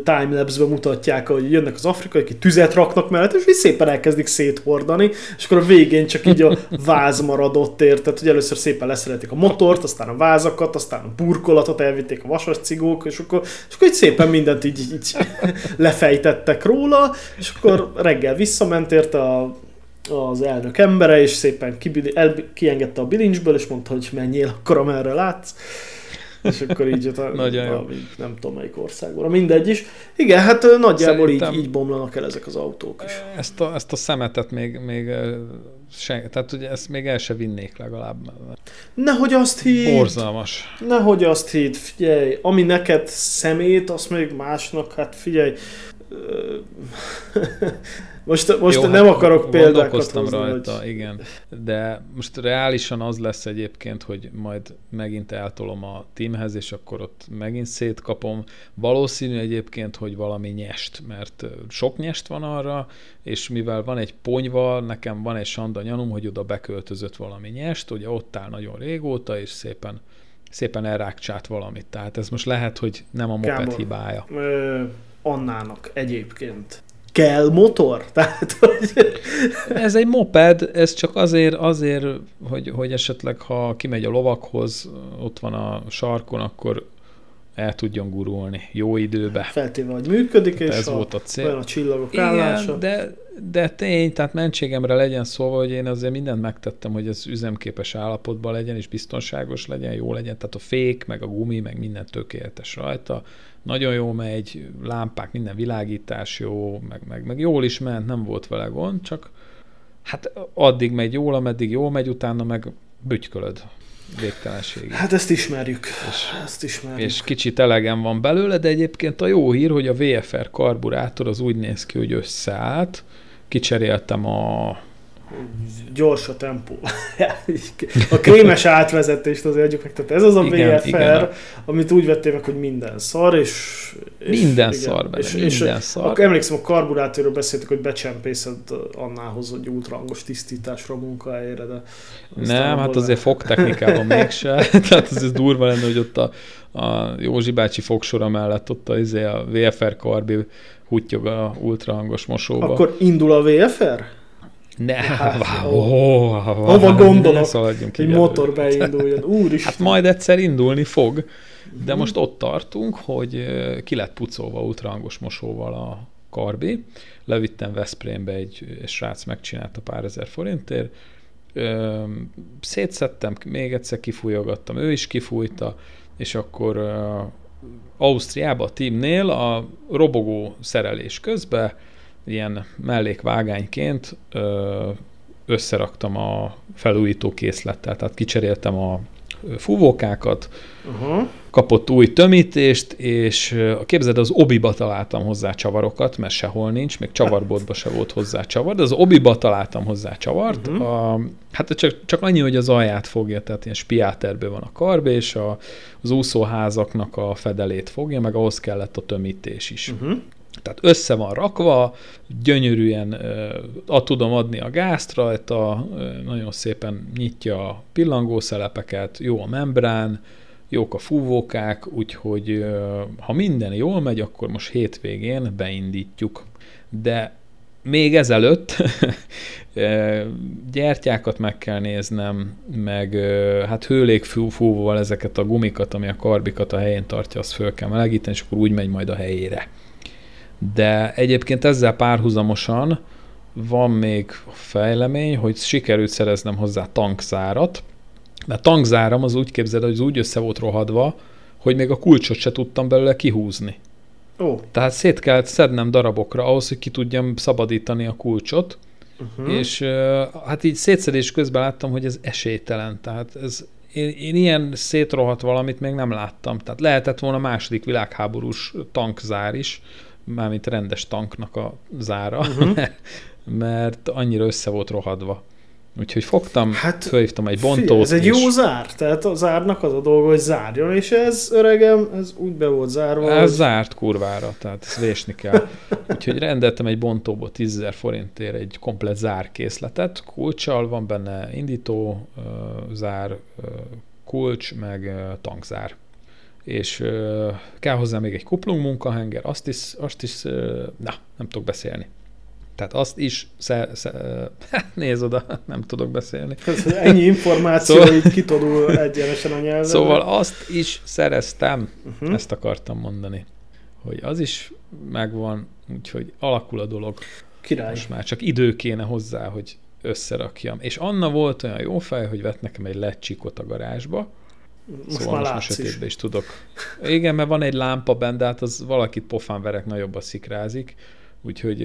timelapse-be mutatják, hogy jönnek az afrikai, akik tüzet raknak mellett, és így szépen elkezdik széthordani, és akkor a végén csak így a váz maradott érted, hogy először szépen leszeretik a motort, aztán a vázakat, aztán a burkolatot, elvitték a vasas cigók, és akkor, és akkor így szépen mindent így, így lefejtettek róla, és akkor reggel visszament érte a az elnök embere, és szépen kibili, el, kiengedte a bilincsből, és mondta, hogy menjél akkor, amerre látsz. És akkor így jött a, Nagyon a, nem tudom melyik országban, mindegy is. Igen, hát nagyjából így, így bomlanak el ezek az autók is. Ezt a, ezt a szemetet még, még se, tehát ugye ezt még el se vinnék legalább. Nehogy azt hidd. Borzalmas. Nehogy azt hidd, figyelj, ami neked szemét, azt még másnak, hát figyelj, most, most Jó, nem hát akarok példákat hozni, rajta, hogy... igen. De most reálisan az lesz egyébként, hogy majd megint eltolom a teamhez, és akkor ott megint szétkapom. Valószínű egyébként, hogy valami nyest, mert sok nyest van arra, és mivel van egy ponyva, nekem van egy sanda nyanum, hogy oda beköltözött valami nyest, ugye ott áll nagyon régóta, és szépen szépen elrákcsát valamit. Tehát ez most lehet, hogy nem a moped Gábor, hibája. Ö, Annának egyébként kell motor? Tehát, hogy... Ez egy moped, ez csak azért, azért hogy, hogy esetleg ha kimegy a lovakhoz, ott van a sarkon, akkor el tudjon gurulni jó időbe. Feltéve, hogy működik, és ez a, volt a cél. Olyan a csillagok Igen, állása. De, de tény, tehát mentségemre legyen szóval, hogy én azért mindent megtettem, hogy ez üzemképes állapotban legyen, és biztonságos legyen, jó legyen, tehát a fék, meg a gumi, meg minden tökéletes rajta nagyon jó megy, lámpák, minden világítás jó, meg, meg, meg jól is ment, nem volt vele gond, csak hát addig megy jól, ameddig jól megy, utána meg bütykölöd végtelenségig. Hát ezt ismerjük. És, ezt ismerjük. És kicsit elegem van belőle, de egyébként a jó hír, hogy a VFR karburátor az úgy néz ki, hogy összeállt. Kicseréltem a gyors a tempó. a krémes átvezetést azért adjuk meg. Tehát ez az a igen, VFR, igen. amit úgy vettél meg, hogy minden szar, és... és minden igen, szar benne, és, minden és szar. Akkor emlékszem, a karburátorról beszéltük, hogy becsempészed annához, hogy ultrahangos tisztításra a munkahelyére, de... Nem, hát azért fogtechnikában mégse. Tehát ez durva lenne, hogy ott a, a Józsi bácsi fogsora mellett ott a, izé a VFR karbi húttyog a ultrahangos mosóba. Akkor indul a VFR? Ne, hát, oh, oh, oh, hova gondolok, hogy motor beinduljon, úristen. Hát majd egyszer indulni fog, de hmm. most ott tartunk, hogy ki lett pucolva ultrahangos mosóval a karbi. Levittem Veszprémbe, egy, egy srác megcsinálta pár ezer forintért, szétszettem, még egyszer kifújogattam, ő is kifújta, és akkor Ausztriában a teamnél a robogó szerelés közben ilyen mellékvágányként összeraktam a felújító készlettel, tehát kicseréltem a fúvókákat, uh-huh. kapott új tömítést, és képzeld, az obiba találtam hozzá csavarokat, mert sehol nincs, még csavarbotba se volt hozzá csavar, de az obiba találtam hozzá csavart. Uh-huh. A, hát csak, csak annyi, hogy az alját fogja, tehát ilyen spiáterből van a karb, és a, az úszóházaknak a fedelét fogja, meg ahhoz kellett a tömítés is. Uh-huh. Tehát össze van rakva, gyönyörűen uh, tudom adni a gázt rajta, nagyon szépen nyitja a pillangószelepeket, jó a membrán, jók a fúvókák, úgyhogy ha minden jól megy, akkor most hétvégén beindítjuk. De még ezelőtt gyertyákat meg kell néznem, meg hát hőlégfúvóval ezeket a gumikat, ami a karbikat a helyén tartja, azt föl kell melegíteni, és akkor úgy megy majd a helyére. De egyébként ezzel párhuzamosan van még fejlemény, hogy sikerült szereznem hozzá tankzárat, mert tankzáram az úgy képzeld, hogy az úgy össze volt rohadva, hogy még a kulcsot se tudtam belőle kihúzni. Ó. Tehát szét kellett szednem darabokra ahhoz, hogy ki tudjam szabadítani a kulcsot, uh-huh. és hát így szétszedés közben láttam, hogy ez esélytelen. Tehát ez, én, én ilyen szétrohadt valamit még nem láttam. Tehát lehetett volna második világháborús tankzár is, mármint rendes tanknak a zára, uh-huh. mert annyira össze volt rohadva. Úgyhogy fogtam, hát, fölhívtam egy bontót. Ez egy és... jó zár, tehát a zárnak az a dolga, hogy zárjon, és ez, öregem, ez úgy be volt zárva. Ez hogy... zárt kurvára, tehát ezt vésni kell. Úgyhogy rendeltem egy bontóból 10 forintért egy komplet zárkészletet, kulcsal, van benne indító, zár, kulcs, meg tankzár és kell hozzá még egy kuplung munkahenger, azt is, azt is na, nem tudok beszélni. Tehát azt is, sze, sze, nézd oda, nem tudok beszélni. Ez ennyi információ, szóval, így kitodul egyenesen a nyelven. Szóval azt is szereztem, uh-huh. ezt akartam mondani, hogy az is megvan, úgyhogy alakul a dolog. Király. Most már csak idő kéne hozzá, hogy összerakjam. És Anna volt olyan jó fej, hogy vett nekem egy lecsikot a garázsba, most szóval már most már is. is tudok. Igen, mert van egy lámpa benne, de hát az valakit pofán verek, nagyobb a szikrázik. Úgyhogy,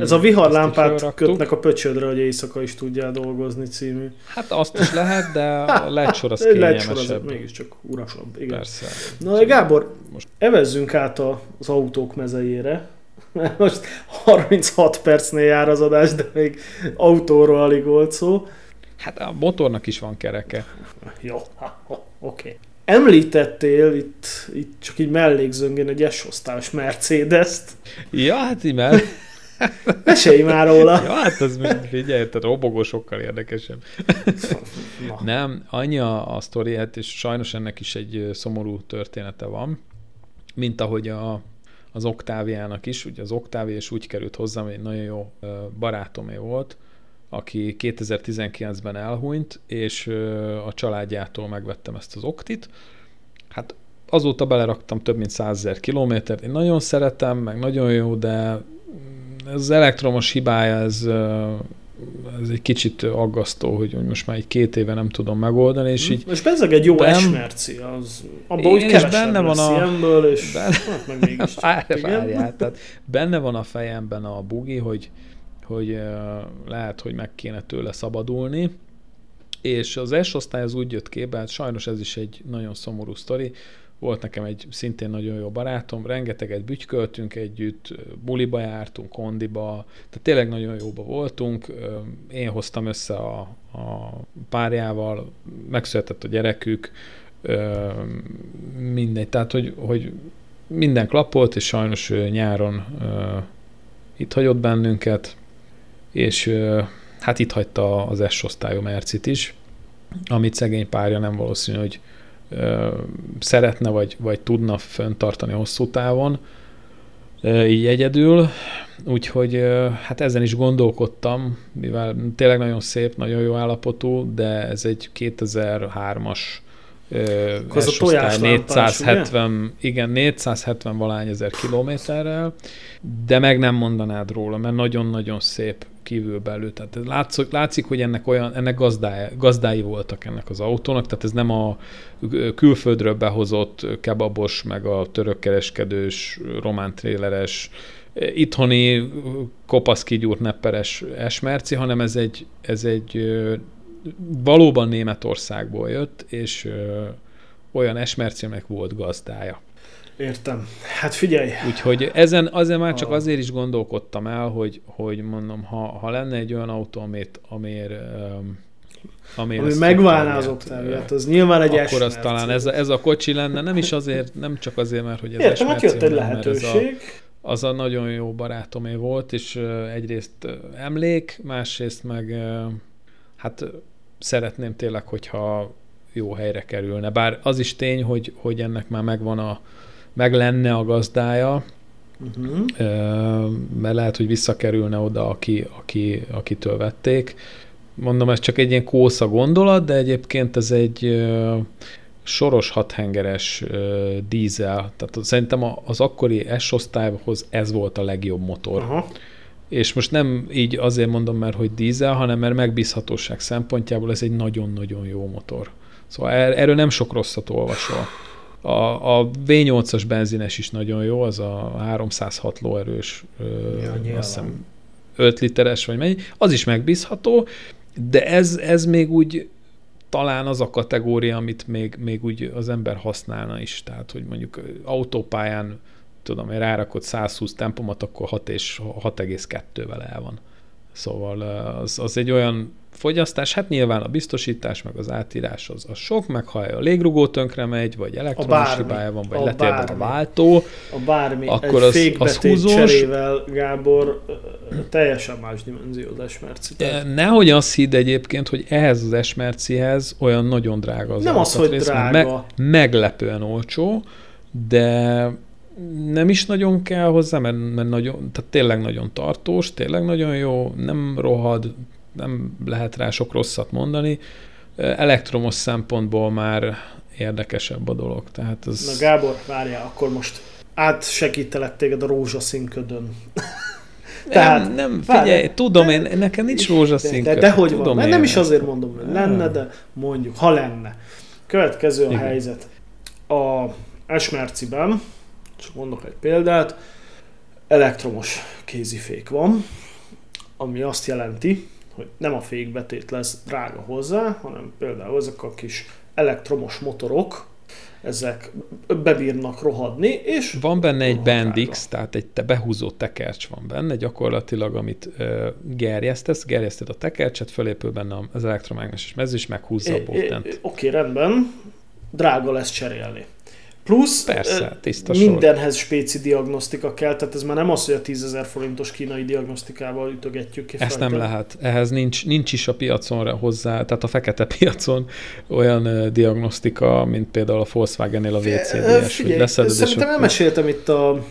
Ez a viharlámpát kötnek a pöcsödre, hogy éjszaka is tudjál dolgozni című. Hát azt is lehet, de a lecsor az kényelmesebb. Lecsor az mégiscsak urasabb. Igen. Persze. Na, Gábor, most... evezzünk át az autók mezejére. Most 36 percnél jár az adás, de még autóról alig volt szó. Hát a motornak is van kereke. Jó, oké. Okay. Említettél itt, itt csak így mellékzöngén egy S-osztályos Mercedes-t. Ja, hát imel. Mesélj már róla. Ja, hát az még figyelj, tehát robogó sokkal érdekesebb. Na. Nem, annyi a, a sztori, hát és sajnos ennek is egy szomorú története van, mint ahogy a, az Oktáviának is, ugye az Oktávia is úgy került hozzám, egy nagyon jó barátomé volt, aki 2019-ben elhunyt, és a családjától megvettem ezt az oktit. Hát azóta beleraktam több mint 100 ezer kilométert. Én nagyon szeretem, meg nagyon jó, de ez az elektromos hibája, ez, ez egy kicsit aggasztó, hogy most már egy két éve nem tudom megoldani, és hm. így... És bezzeg egy jó ben... esmerci, az abban, hogy benne van a... Ilyenből, és benne... hát meg mégis Várjál, tehát benne van a fejemben a bugi, hogy hogy lehet, hogy meg kéne tőle szabadulni, és az S osztály az úgy jött képbe, hát sajnos ez is egy nagyon szomorú sztori, volt nekem egy szintén nagyon jó barátom, rengeteget bütyköltünk együtt, buliba jártunk, kondiba, tehát tényleg nagyon jóba voltunk. Én hoztam össze a, a párjával, megszületett a gyerekük, mindegy, tehát hogy, hogy minden klapolt, és sajnos nyáron itt hagyott bennünket, és hát itt hagyta az S osztályú Mercit is, amit szegény párja nem valószínű, hogy szeretne vagy, vagy tudna föntartani hosszú távon, így egyedül, úgyhogy hát ezen is gondolkodtam, mivel tényleg nagyon szép, nagyon jó állapotú, de ez egy 2003-as az a tojás 470, ugye? igen, 470 valány ezer kilométerrel, de meg nem mondanád róla, mert nagyon-nagyon szép kívülbelül. Tehát látszik, látszik, hogy ennek olyan, ennek gazdái, gazdái voltak ennek az autónak, tehát ez nem a külföldről behozott kebabos, meg a törökkereskedős, román tréleres, itthoni kopasz kigyúrt nepperes esmerci, hanem ez egy, ez egy valóban Németországból jött, és olyan esmercének volt gazdája. Értem. Hát figyelj. Úgyhogy ezen azért már csak azért is gondolkodtam el, hogy, hogy mondom, ha, ha lenne egy olyan autó, amit, amiért ami megválná az Octaviát, az nyilván egy Akkor az talán ez a, ez a kocsi lenne, nem is azért, nem csak azért, mert hogy ez Értem, hát jött egy lehetőség. A, az a nagyon jó barátomé volt, és egyrészt emlék, másrészt meg hát szeretném tényleg, hogyha jó helyre kerülne. Bár az is tény, hogy, hogy ennek már megvan a, meg lenne a gazdája, uh-huh. mert lehet, hogy visszakerülne oda, aki, aki, akitől vették. Mondom, ez csak egy ilyen kósza gondolat, de egyébként ez egy soros hathengeres dízel, tehát szerintem az akkori S-osztályhoz ez volt a legjobb motor. Uh-huh. És most nem így azért mondom, mert hogy dízel, hanem mert megbízhatóság szempontjából ez egy nagyon-nagyon jó motor. Szóval er, erről nem sok rosszat olvasol. A, a V8-as benzines is nagyon jó, az a 306 lóerős, ja, azt hiszem 5 literes vagy mennyi, az is megbízható, de ez, ez még úgy talán az a kategória, amit még, még úgy az ember használna is. Tehát, hogy mondjuk autópályán tudom, hogy rárakod 120 tempomat, akkor 6 és 6,2-vel el van. Szóval az, az egy olyan fogyasztás, hát nyilván a biztosítás, meg az átírás az, az sok, meg ha a légrugó tönkre megy, vagy elektromos hibája van, vagy a letérben a váltó, a bármi, akkor az, az húzós. cserével, Gábor, teljesen más dimenzió az esmerci. Nehogy azt hidd egyébként, hogy ehhez az esmercihez olyan nagyon drága az Nem az, hogy drága. Meg, meglepően olcsó, de nem is nagyon kell hozzá, mert, mert nagyon, tehát tényleg nagyon tartós, tényleg nagyon jó, nem rohad, nem lehet rá sok rosszat mondani. Elektromos szempontból már érdekesebb a dolog. Tehát az... Na Gábor, várjál, akkor most átsegítelek téged a rózsaszín ködön. Tehát, nem, nem figyelj, várj, tudom én, nekem nincs rózsaszín De, de, de hogy tudom van, nem is azért mondom, hogy lenne, de mondjuk, ha lenne. Következő a Igen. helyzet. A Esmerciben, csak mondok egy példát, elektromos kézifék van, ami azt jelenti, hogy nem a fékbetét lesz drága hozzá, hanem például ezek a kis elektromos motorok, ezek bebírnak rohadni, és... Van benne egy Bendix, tehát egy te behúzó tekercs van benne, gyakorlatilag, amit ö, gerjesztesz, gerjeszted a tekercset, fölépül benne az elektromágneses mező, és meghúzza a bottent. Oké, rendben, drága lesz cserélni. Plusz Persze, tiszta mindenhez sor. spéci diagnosztika kell, tehát ez már nem az, hogy a 10 forintos kínai diagnosztikával ütögetjük ki. Ezt nem lehet. Ehhez nincs, nincs is a piacon hozzá, tehát a fekete piacon olyan diagnosztika, mint például a Volkswagen-nél a VCDS, hogy leszeded. Szerintem elmeséltem itt a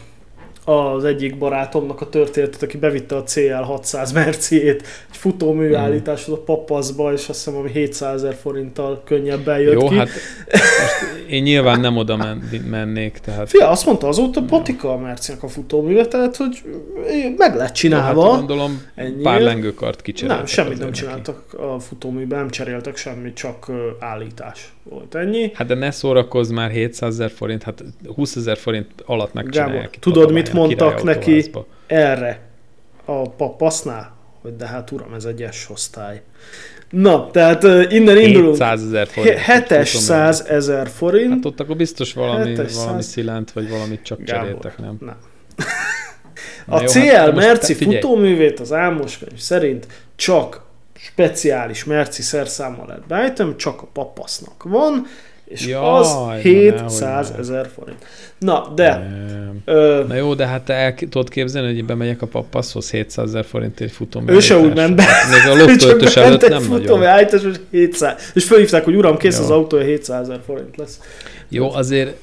az egyik barátomnak a történetet, aki bevitte a CL600 Merciét egy futóműállításhoz a papaszba, és azt hiszem, ami 700 ezer forinttal könnyebben jött Jó, ki. hát most én nyilván nem oda men- mennék. Tehát... Fia, azt mondta azóta patika a Mercinek a futóműve, tehát hogy meg lett csinálva. Jó, hát gondolom ennyi. pár lengőkart kicseréltek. Nem, semmit nem csináltak a futóműben, nem cseréltek semmit, csak állítás volt ennyi. Hát de ne szórakozz már 700 ezer forint, hát 20 ezer forint alatt megcsinálják. tudod, mit mondtak neki erre a papasznál? Hogy de hát uram, ez egy S-osztály. Na, tehát uh, innen indulunk. 700 ezer forint. 700 ezer forint. Hát ott akkor biztos valami, 700... valami szilent, vagy valamit csak Gábor, cseréltek, nem? Nem. a jó, CL hát Merci futóművét az Álmos könyv szerint csak speciális merci szerszámmal lehet beállítani, csak a papasznak van, és Jaj, az 700 ezer forint. Na, de... Ö, Na jó, de hát te el tudod képzelni, hogy bemegyek a pappaszhoz 700 ezer forint egy futó Ő se úgy ment be. Még a loptöltös előtt nem nagyon. Állítás, hogy 700. És fölhívták, hogy uram, kész jó. az autója, 700 ezer forint lesz. Jó, azért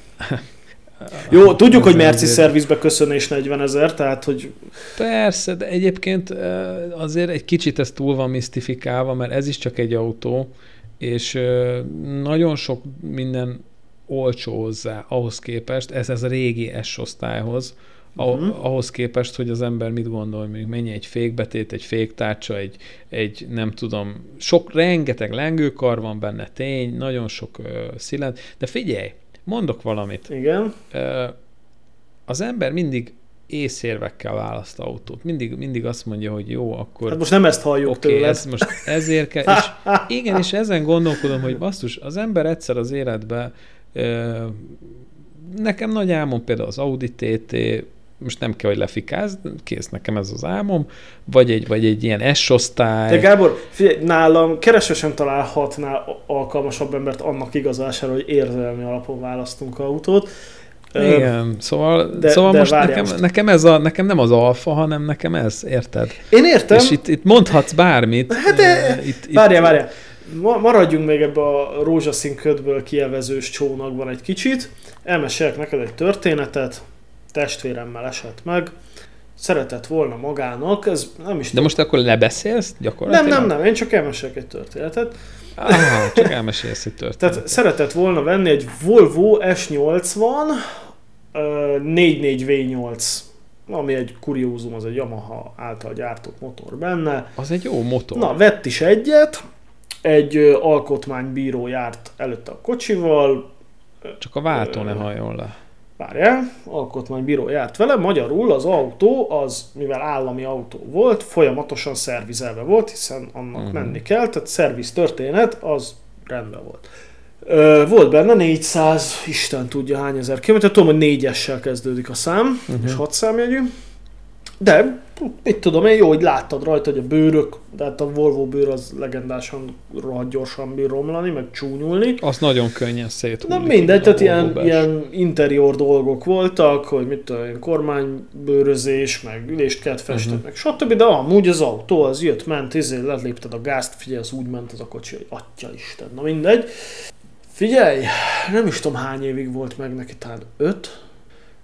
jó, tudjuk, hogy Merci szervizbe köszönés 40 ezer, tehát hogy... Persze, de egyébként azért egy kicsit ez túl van misztifikálva, mert ez is csak egy autó, és nagyon sok minden olcsó hozzá ahhoz képest, ez, ez a régi S-osztályhoz, uh-huh. ahhoz képest, hogy az ember mit gondol, hogy mennyi egy fékbetét, egy féktárcsa, egy, egy nem tudom, sok, rengeteg lengőkar van benne, tény, nagyon sok uh, szilent, de figyelj, Mondok valamit. Igen. Az ember mindig észérvekkel választ autót. Mindig, mindig azt mondja, hogy jó, akkor... Hát most nem ezt halljuk okay, tőled. Ez most ezért kell, és igen, és ezen gondolkodom, hogy basszus, az ember egyszer az életben nekem nagy álmom például az Audi TT, most nem kell, hogy lefikáz, kész nekem ez az álmom, vagy egy, vagy egy ilyen S-osztály. De Gábor, figyelj, nálam keresve sem találhatnál alkalmasabb embert annak igazására, hogy érzelmi alapon választunk autót. Igen, szóval, de, szóval de most nekem, most. nekem, ez a, nekem nem az alfa, hanem nekem ez, érted? Én értem. És itt, itt mondhatsz bármit. Hát de, itt, várjál, várjál. Maradjunk még ebbe a rózsaszín ködből kielvezős csónakban egy kicsit. Elmesélek neked egy történetet, testvéremmel esett meg, szeretett volna magának, ez nem is... De most akkor lebeszélsz gyakorlatilag? Nem, nem, nem, én csak elmesélek egy történetet. Ah, csak elmesélsz egy történetet. Tehát szeretett volna venni egy Volvo S80 44V8 ami egy kuriózum, az egy Yamaha által gyártott motor benne. Az egy jó motor. Na, vett is egyet, egy alkotmánybíró járt előtte a kocsival. Csak a váltó ne hajjon le. Várjál, alkotmánybíró járt vele, magyarul az autó, az mivel állami autó volt, folyamatosan szervizelve volt, hiszen annak uh-huh. menni kell, tehát szerviz történet, az rendben volt. Ö, volt benne 400, Isten tudja hány ezer kilométer, tudom, hogy négyessel kezdődik a szám, uh-huh. és hat számjegyű. De, mit tudom én, jó, hogy láttad rajta, hogy a bőrök, de hát a Volvo bőr az legendásan rohadt gyorsan bír romlani, meg csúnyulni. Az nagyon könnyen szét. Na mindegy, tehát ilyen, ilyen interior dolgok voltak, hogy mit tudom én, kormánybőrözés, meg ülést kellett festeni, uh-huh. meg stb. De amúgy az autó az jött, ment, izé, lépted a gázt, figyelj, az úgy ment az a kocsi, hogy atya Isten, na mindegy. Figyelj, nem is tudom hány évig volt meg neki, talán öt,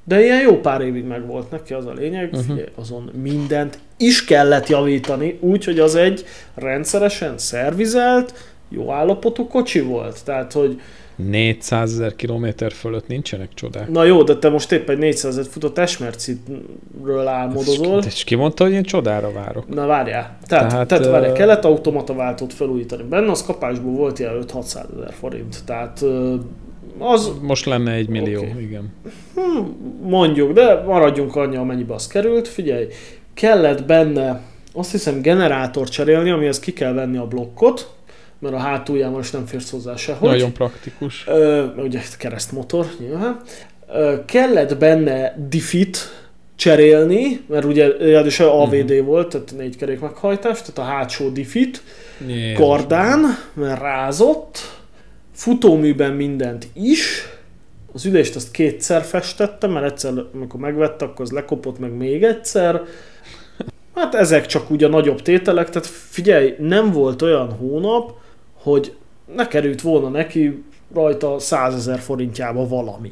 de ilyen jó pár évig meg volt neki, az a lényeg, uh-huh. Figyelj, azon mindent is kellett javítani, úgyhogy az egy rendszeresen szervizelt, jó állapotú kocsi volt. Tehát, hogy 400 ezer kilométer fölött nincsenek csodák. Na jó, de te most épp egy 400 ezer futott Esmercitről álmodozol. És ki mondta, hogy én csodára várok? Na várjál. Tehát, tehát, tehát várjál, kellett automata váltót felújítani. Benne az kapásból volt ilyen 5-600 ezer forint. Tehát az... Most lenne egy millió, okay. igen. Hm, mondjuk, de maradjunk annyi, amennyibe az került. Figyelj, kellett benne azt hiszem generátor cserélni, amihez ki kell venni a blokkot, mert a hátuljában is nem férsz hozzá sehogy. Nagyon praktikus. Ö, ugye keresztmotor nyilván. Ö, kellett benne diffit cserélni, mert ugye is AVD uh-huh. volt, tehát négy kerék meghajtás, tehát a hátsó diffit, Jézus. kardán, mert rázott, futóműben mindent is, az ülést azt kétszer festettem, mert egyszer, amikor megvette, akkor az lekopott meg még egyszer. Hát ezek csak ugye nagyobb tételek, tehát figyelj, nem volt olyan hónap, hogy ne került volna neki rajta 100 ezer forintjába valami.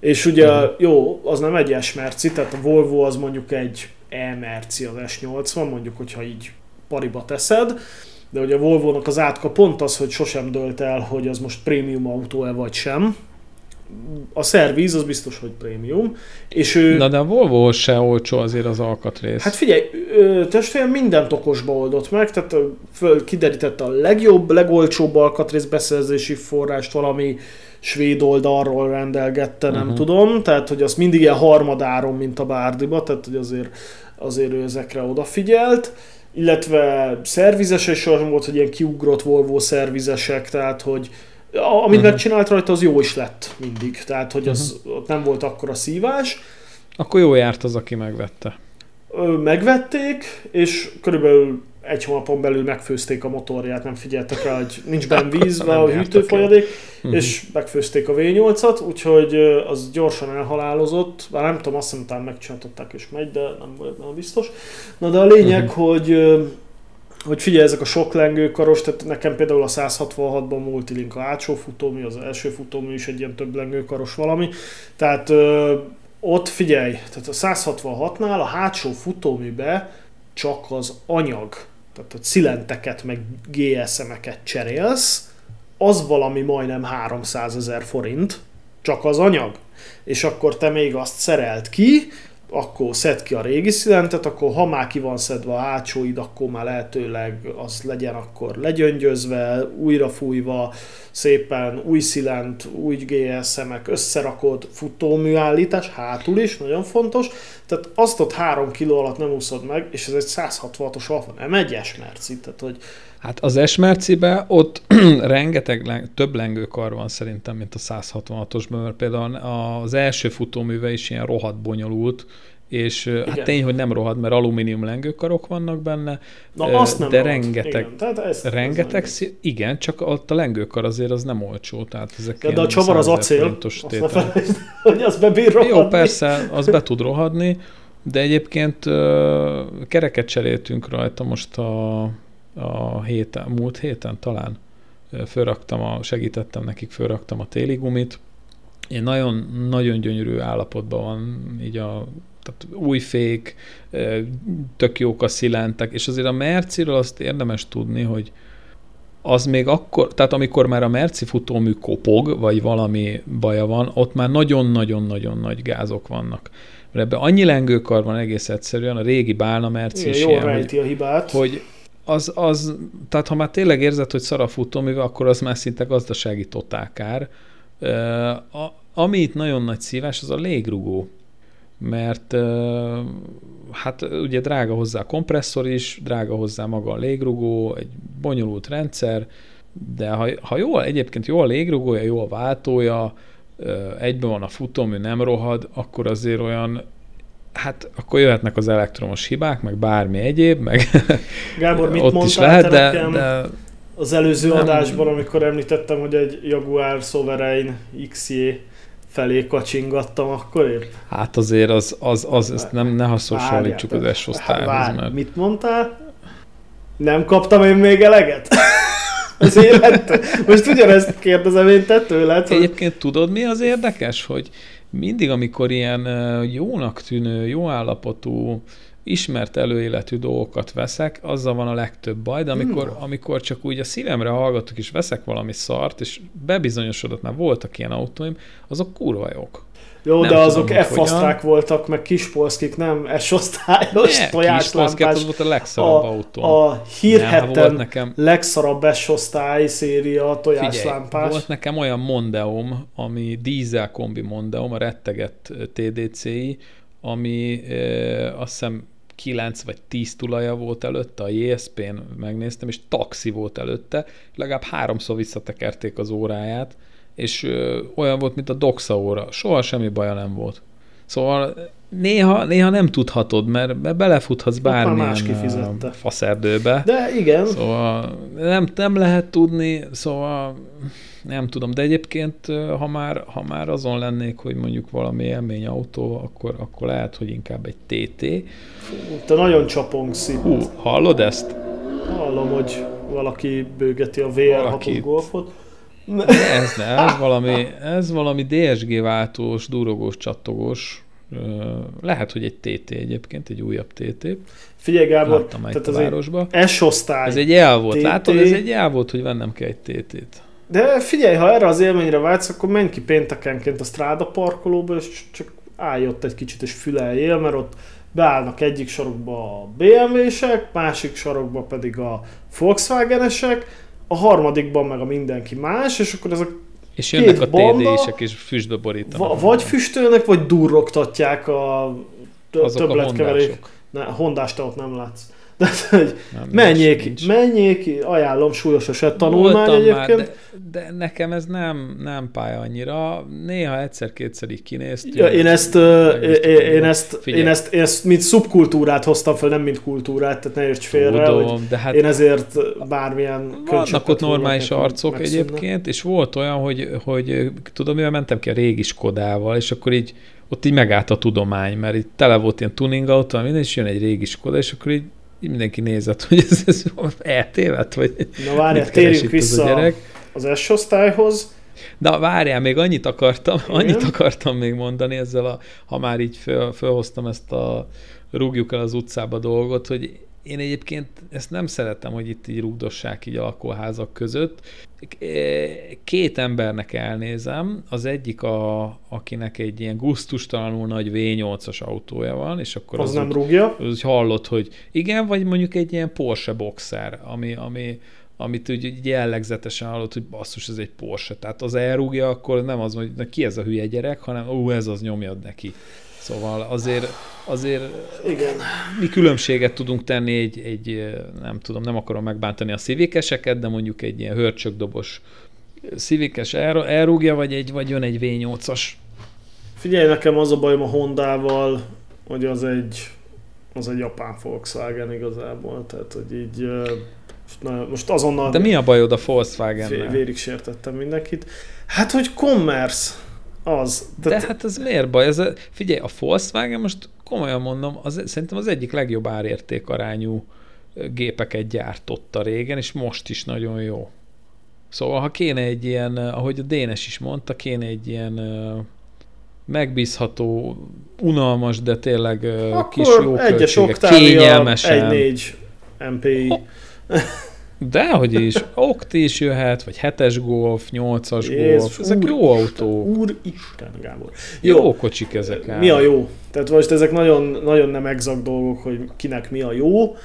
És ugye uh-huh. jó, az nem egy S-merci, tehát a Volvo az mondjuk egy E-merci az S80, mondjuk, hogyha így pariba teszed, de ugye a Volvo-nak az átka pont az, hogy sosem dölt el, hogy az most prémium autó-e vagy sem. A szerviz az biztos, hogy prémium. És ő... Na de a Volvo se olcsó azért az alkatrész. Hát figyelj, testvérem mindent okosba oldott meg, tehát föl kiderítette a legjobb, legolcsóbb alkatrész beszerzési forrást valami svéd oldalról rendelgette, nem uh-huh. tudom, tehát hogy az mindig ilyen harmadáron, mint a bárdiba, tehát hogy azért, azért ő ezekre odafigyelt illetve szervizes olyan volt, hogy ilyen kiugrott Volvo szervizesek, tehát hogy amit uh-huh. megcsinált rajta, az jó is lett mindig. Tehát, hogy az uh-huh. ott nem volt akkora szívás. Akkor jó járt az, aki megvette. Megvették, és körülbelül egy hónapon belül megfőzték a motorját, nem figyeltek rá, hogy nincs benne víz, a hűtőfolyadék, uh-huh. és megfőzték a V8-at, úgyhogy az gyorsan elhalálozott, bár nem tudom, azt hiszem, talán megcsináltották és megy, de nem vagyok benne biztos. Na de a lényeg, uh-huh. hogy hogy figyelj, ezek a sok lengőkaros, tehát nekem például a 166-ban Multilink a hátsó futómű, az első futómű is egy ilyen több lengőkaros valami, tehát ö, ott figyelj, tehát a 166-nál a hátsó futóműbe csak az anyag tehát a cilenteket meg GSM-eket cserélsz, az valami majdnem 300 ezer forint, csak az anyag. És akkor te még azt szerelt ki, akkor szed ki a régi szilentet, akkor ha már ki van szedve a hátsóid, akkor már lehetőleg az legyen akkor legyöngyözve, újra fújva, szépen új szilent, új GSM-ek, összerakod futóműállítás, hátul is, nagyon fontos. tehát azt ott három kiló alatt nem úszod meg, és ez egy 166-os alfa, nem egy esmerci, tehát hogy... Hát az esmercibe ott rengeteg, több lengőkar van szerintem, mint a 166-osban, mert például az első futóműve is ilyen rohadt bonyolult, és hát Igen. hát tény, hogy nem rohad, mert alumínium lengőkarok vannak benne, Na, azt nem de rohad. rengeteg, igen, tehát ez, rengeteg, ez igen, csak ott a lengőkar azért az nem olcsó, tehát ezek ja, de a csavar az acél, azt ne felejtsd, hogy az bebír rohadni. Jó, persze, az be tud rohadni, de egyébként kereket cseréltünk rajta most a, a héten, múlt héten talán. Fölraktam a, segítettem nekik, fölraktam a téli gumit. Én nagyon, nagyon gyönyörű állapotban van így a tehát új fék, tök jók a szilentek, és azért a Merciről azt érdemes tudni, hogy az még akkor, tehát amikor már a Merci futómű kopog, vagy valami baja van, ott már nagyon-nagyon-nagyon nagy gázok vannak. Mert ebben annyi lengőkar van egész egyszerűen, a régi Bálna Merci is ilyen, rejti a hibát. Hogy az, az, tehát ha már tényleg érzed, hogy szar a futóműve, akkor az már szinte gazdasági totálkár. A, ami itt nagyon nagy szívás, az a légrugó mert hát ugye drága hozzá a kompresszor is, drága hozzá maga a légrugó, egy bonyolult rendszer, de ha, ha jó, egyébként jó a légrugója, jó a váltója, egyben van a futómű, nem rohad, akkor azért olyan hát akkor jöhetnek az elektromos hibák, meg bármi egyéb, meg Gábor, mit ott is lehet, de, de az előző nem, adásban, amikor említettem, hogy egy Jaguar Sovereign XJ felé kacsingattam akkor épp. Hát azért az, az, az ezt nem, ne hasonlítsuk az S-osztályhoz. Mert... Mit mondtál? Nem kaptam én még eleget? az életben. Most ugyanezt kérdezem én te tőled. Hogy... Egyébként tudod mi az érdekes, hogy mindig, amikor ilyen jónak tűnő, jó állapotú ismert előéletű dolgokat veszek, azzal van a legtöbb baj, de amikor, hmm. amikor csak úgy a szívemre hallgatok, és veszek valami szart, és bebizonyosodott, már voltak ilyen autóim, azok kurva jók. Jó, nem de azok f voltak, meg kispolszkik, nem S-osztályos tojáslámpás. az volt a legszarabb a, autó. A hírhetten nekem... legszarabb S-osztály széria tojáslámpás. Figyelj, volt nekem olyan Mondeum, ami dízel kombi Mondeum, a rettegett TDCi, ami e, azt hiszem 9 vagy 10 tulaja volt előtte, a JSP-n megnéztem, és taxi volt előtte, legalább háromszor visszatekerték az óráját, és ö, olyan volt, mint a Doxa óra. Soha semmi baja nem volt. Szóval néha, néha nem tudhatod, mert belefuthatsz bármilyen faszerdőbe. De igen. Szóval nem, nem lehet tudni, szóval nem tudom, de egyébként, ha már, ha már azon lennék, hogy mondjuk valami élmény autó, akkor, akkor lehet, hogy inkább egy TT. Fú, te nagyon csapongsz itt. Hú, hallod ezt? Hallom, hogy valaki bőgeti a VR6 golfot. Ez ne, ez valami, ez valami DSG váltós, durogós, csattogós, lehet, hogy egy TT egyébként, egy újabb TT. Figyelj Gábor, Láttam tehát a városba. S-osztály. Ez egy el volt, TT. látod? Ez egy el volt, hogy vennem kell egy TT-t. De figyelj, ha erre az élményre vágysz, akkor menj ki péntekenként a Stráda parkolóba, és csak állj ott egy kicsit, és füleljél, mert ott beállnak egyik sarokba a BMW-sek, másik sarokba pedig a Volkswagen-esek, a harmadikban meg a mindenki más, és akkor ezek és jönnek a TD-sek és füstbe borítanak. vagy füstölnek, vagy durrogtatják a többletkeverés. Ne, hondást ott nem látsz. De, hogy nem, menjék, nincs, menjék, ajánlom súlyos eset tanulmány Voltam egyébként. Már, de, de, nekem ez nem, nem pálya annyira. Néha egyszer-kétszer így kinéztünk. Ja, én, ezt, én, én, ezt, én, ezt, én ezt mint szubkultúrát hoztam fel, nem mint kultúrát, tehát ne érts félre, Tudom, hogy de hát én ezért bármilyen Vannak ott normális arcok megszűnne. egyébként, és volt olyan, hogy, hogy tudom, mivel mentem ki a régi Skodával, és akkor így ott így megállt a tudomány, mert itt tele volt ilyen tuning autó, minden, és jön egy régi Skoda, és akkor így mindenki nézett, hogy ez, ez eltévedt, vagy Na várjál, térjünk vissza az, a gyerek. az S-osztályhoz. De várjál, még annyit akartam, Igen? annyit akartam még mondani ezzel, a, ha már így föl, fölhoztam ezt a rúgjuk el az utcába dolgot, hogy én egyébként ezt nem szeretem, hogy itt így rúgdossák így a lakóházak között. Két embernek elnézem, az egyik, a, akinek egy ilyen guztustalanul nagy V8-as autója van, és akkor az, az nem rúgja. Az hallott, hogy igen, vagy mondjuk egy ilyen Porsche Boxer, ami, ami amit úgy jellegzetesen hallott, hogy basszus, ez egy Porsche. Tehát az elrúgja, akkor nem az, hogy na, ki ez a hülye gyerek, hanem ú, ez az nyomjad neki. Szóval azért, azért Igen. mi különbséget tudunk tenni egy, egy, nem tudom, nem akarom megbántani a szívékeseket, de mondjuk egy ilyen hörcsökdobos szívékes el, elrúgja, vagy, egy, vagy jön egy V8-as. Figyelj, nekem az a bajom a Hondával, hogy az egy, az egy japán Volkswagen igazából, tehát hogy így most, most azonnal... De mi a bajod a volkswagen Vérig sértettem mindenkit. Hát, hogy commerce az. De, De hát ez miért baj? Ez a, figyelj, a Volkswagen most komolyan mondom, az, szerintem az egyik legjobb árértékarányú gépeket gyártotta régen, és most is nagyon jó. Szóval, ha kéne egy ilyen, ahogy a Dénes is mondta, kéne egy ilyen megbízható, unalmas, de tényleg Akkor kis jó egyes kényelmesen. egy 4 MPI. Dehogy is, Okti is jöhet, vagy 7-es Golf, 8-as Jézus, Golf, ezek úr, jó autók. Úristen, Gábor. Jó, jó kocsik ezek. Mi a jó? Tehát most ezek nagyon, nagyon nem exakt dolgok, hogy kinek mi a jó.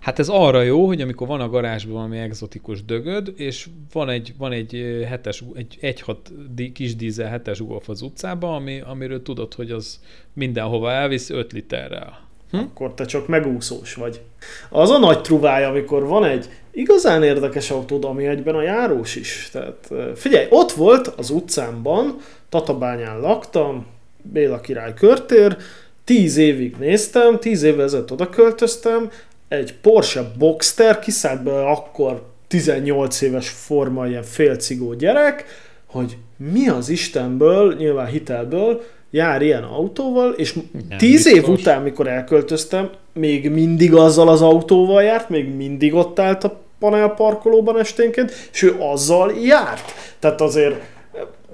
Hát ez arra jó, hogy amikor van a garázsban valami exotikus dögöd, és van egy, van egy hetes, egy 1.6 kis dízel hetes golf az utcában, ami, amiről tudod, hogy az mindenhova elvisz 5 literrel. Hm? Akkor te csak megúszós vagy. Az a nagy truvája, amikor van egy igazán érdekes autód, ami egyben a járós is. Tehát figyelj, ott volt az utcámban, Tatabányán laktam, Béla király körtér, tíz évig néztem, tíz évvel ezelőtt oda költöztem, egy Porsche Boxster, kiszállt be akkor 18 éves forma, ilyen félcigó gyerek, hogy mi az Istenből, nyilván hitelből, jár ilyen autóval, és Nem tíz biztos. év után, mikor elköltöztem, még mindig azzal az autóval járt, még mindig ott állt a panelparkolóban esténként, és ő azzal járt. Tehát azért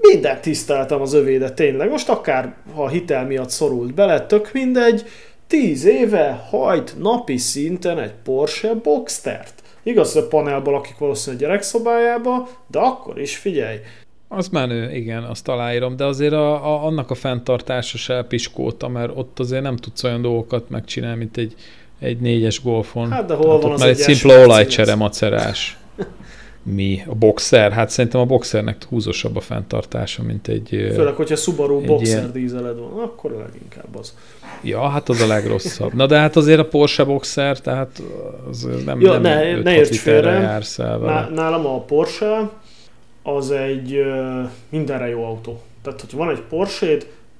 minden tiszteltem az övédet tényleg. Most akár, ha hitel miatt szorult bele, tök mindegy, tíz éve hajt napi szinten egy Porsche Boxstert. Igaz, hogy a panelból lakik valószínűleg a gyerekszobájába, de akkor is figyelj, az menő, igen, azt aláírom, de azért a, a, annak a fenntartása se piskóta, mert ott azért nem tudsz olyan dolgokat megcsinálni, mint egy, egy négyes golfon. Hát de hol hát van az már egy szimpla olajcsere macerás. Mi? A boxer? Hát szerintem a boxernek húzosabb a fenntartása, mint egy... Főleg, hogyha Subaru egy boxer ilyen... dízeled van, akkor leginkább az. Ja, hát az a legrosszabb. Na de hát azért a Porsche boxer, tehát az nem, ja, nem ne, ne érts félre. jársz el Nálam a Porsche az egy mindenre jó autó. Tehát, hogyha van egy porsche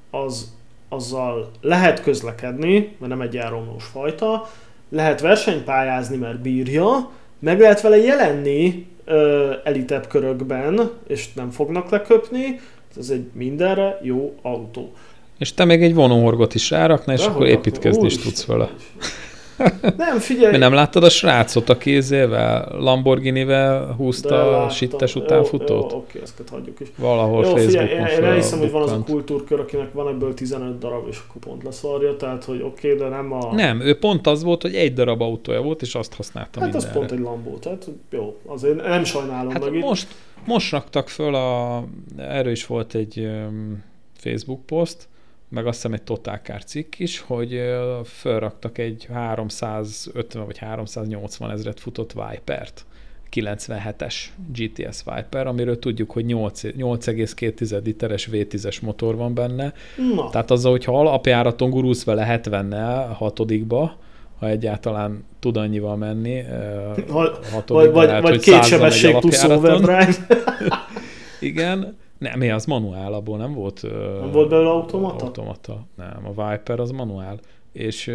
az, azzal lehet közlekedni, mert nem egy járomlós fajta, lehet versenypályázni, mert bírja, meg lehet vele jelenni ö, elitebb körökben, és nem fognak leköpni, ez egy mindenre jó autó. És te még egy vonóhorgot is ráraknál, és akkor építkezni is tudsz vele. Nem, figyelj. Mi nem láttad a srácot a kézével? Lamborghini-vel húzta a sittes után futót? Jó, oké, ezt hagyjuk is. Valahol jó, Facebookon figyelj, én, én hiszem, hogy van az a kultúrkör, akinek van ebből 15 darab, és akkor pont leszarja, tehát hogy oké, okay, de nem a... Nem, ő pont az volt, hogy egy darab autója volt, és azt használta Hát mindenre. az pont egy Lambó, tehát jó, azért nem sajnálom hát meg most, most raktak föl a... Erről is volt egy um, Facebook poszt, meg azt hiszem egy Totálkár cikk is, hogy felraktak egy 350 vagy 380 ezret futott Viper-t. 97-es GTS Viper, amiről tudjuk, hogy 8,2 literes V10-es motor van benne. Na. Tehát azzal, hogyha alapjáraton gurulsz vele 70-nel hatodikba, ha egyáltalán tud annyival menni. Ha, vagy, vagy, lehet, vagy két sebesség plusz overdrive. Igen, nem, mi az manuál, abból nem volt... Nem volt belőle automata? Automata. Nem, a Viper az manuál. És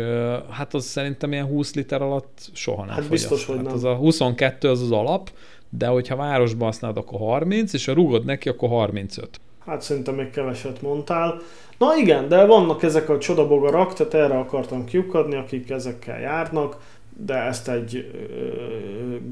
hát az szerintem ilyen 20 liter alatt soha nem Hát fogyaszt. biztos, hogy hát nem. Az a 22 az az alap, de hogyha városban használod, akkor 30, és ha rugod neki, akkor 35. Hát szerintem még keveset mondtál. Na igen, de vannak ezek a csodabogarak, tehát erre akartam kiukadni, akik ezekkel járnak, de ezt egy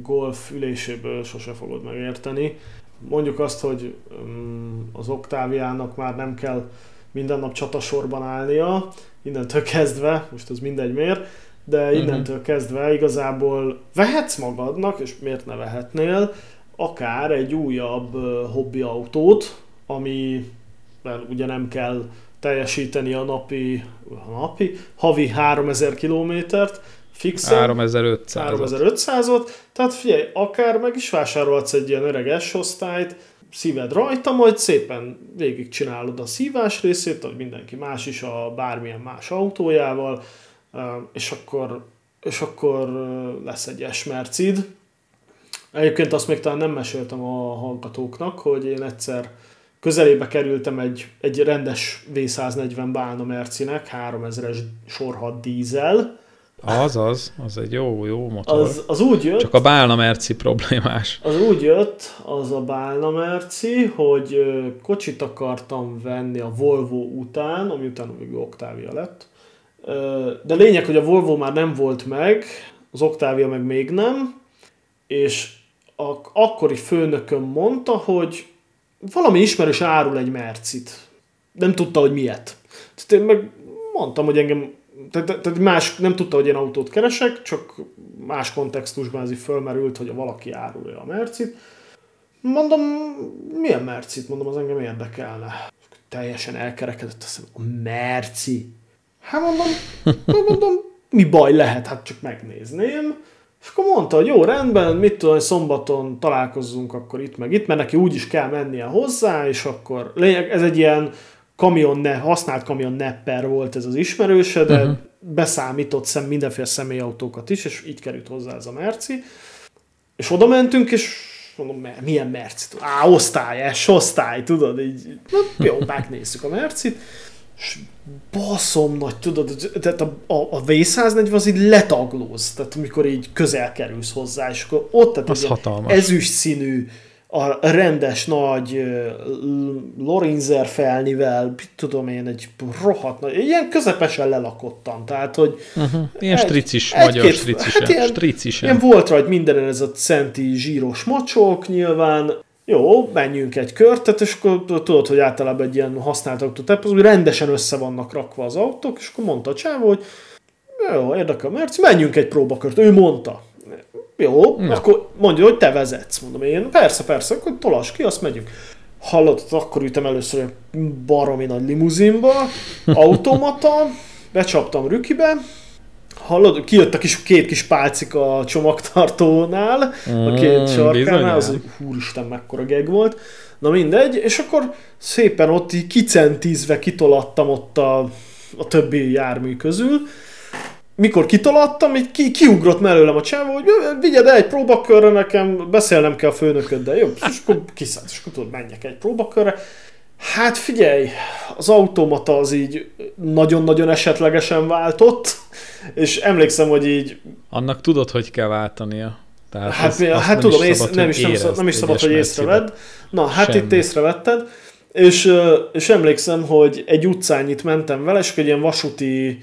golf üléséből sose fogod megérteni mondjuk azt, hogy mm, az Oktáviának már nem kell minden nap csatasorban állnia, innentől kezdve, most ez mindegy miért, de mhm. innentől kezdve igazából vehetsz magadnak, és miért ne vehetnél, akár egy újabb hobbi autót, ami ugye nem kell teljesíteni a napi, a napi havi 3000 kilométert, fixen. 3500 3500-ot. Tehát figyelj, akár meg is vásárolhatsz egy ilyen öreg S-osztályt, szíved rajta, majd szépen végigcsinálod a szívás részét, ahogy mindenki más is a bármilyen más autójával, és akkor, és akkor lesz egy esmercid. Egyébként azt még talán nem meséltem a hallgatóknak, hogy én egyszer közelébe kerültem egy, egy rendes V140 Bálna Mercinek, 3000-es sorhat dízel, az, az, az egy jó, jó motor. Az, az úgy jött... Csak a Bálna Merci problémás. Az úgy jött, az a Bálna Merci, hogy kocsit akartam venni a Volvo után, ami utána még Octavia lett. De lényeg, hogy a Volvo már nem volt meg, az Octavia meg még nem, és a akkori főnököm mondta, hogy valami ismerős árul egy Mercit. Nem tudta, hogy miért. Tehát én meg mondtam, hogy engem tehát, tehát más, nem tudta, hogy én autót keresek, csak más kontextusban ez így fölmerült, hogy valaki árulja a Mercit. Mondom, milyen Mercit? Mondom, az engem érdekelne. Teljesen elkerekedett, azt mondom, a Merci. Hát mondom, mondom, mi baj lehet, hát csak megnézném. És akkor mondta, hogy jó, rendben, mit tudom, szombaton találkozzunk akkor itt meg itt, mert neki úgy is kell mennie hozzá, és akkor lényeg, ez egy ilyen kamion ne, használt kamion nepper volt ez az ismerőse, de uh-huh. beszámított szem mindenféle személyautókat is, és így került hozzá ez a Merci. És oda mentünk, és mondom, milyen Merci? Á, osztály, S osztály, tudod, így, na, jó, megnézzük a Mercit. És baszom nagy, tudod, tehát a, a, a V140 az így letaglóz, tehát amikor így közel kerülsz hozzá, és akkor ott tehát az egy ezüst színű a rendes nagy Lorinzer felnivel, tudom én, egy rohadt nagy, ilyen közepesen lelakottam, tehát, hogy... Uh-huh. Ilyen egy, stricis, egy, magyar stricis, hát ilyen, stricis. Ilyen volt rajta mindenen ez a centi zsíros macsok, nyilván, jó, menjünk egy kört, tehát és akkor tudod, hogy általában egy ilyen használt autó, hogy rendesen össze vannak rakva az autók, és akkor mondta a csávó, hogy jó, érdekel, mert menjünk egy próbakört. Ő mondta. Jó, Na. akkor mondja, hogy te vezetsz. Mondom én, persze, persze, akkor tolas ki, azt megyünk. Hallod, akkor ütem először egy baromi nagy limuzinba, automata, becsaptam Rükibe, hallod, kijött a kis, két kis pálcika a csomagtartónál, mm, a két sarkánál, az, húristen, mekkora geg volt. Na mindegy, és akkor szépen ott így kicentízve kitolattam ott a, a többi jármű közül, mikor kitaladtam, így ki, kiugrott mellőlem a csávó, hogy vigyed el egy próbakörre nekem, beszélnem kell a főnököddel, jó? És akkor kiszállt, és akkor tudod, menjek egy próbakörre. Hát figyelj, az automata az így nagyon-nagyon esetlegesen váltott, és emlékszem, hogy így... Annak tudod, hogy kell váltania. Tehát hát, az, hát nem tudom, ész, nem, is, nem, nem is szabad, hogy észrevedd. Na, hát Semmi. itt észrevetted. És, és emlékszem, hogy egy utcányit mentem vele, és egy ilyen vasúti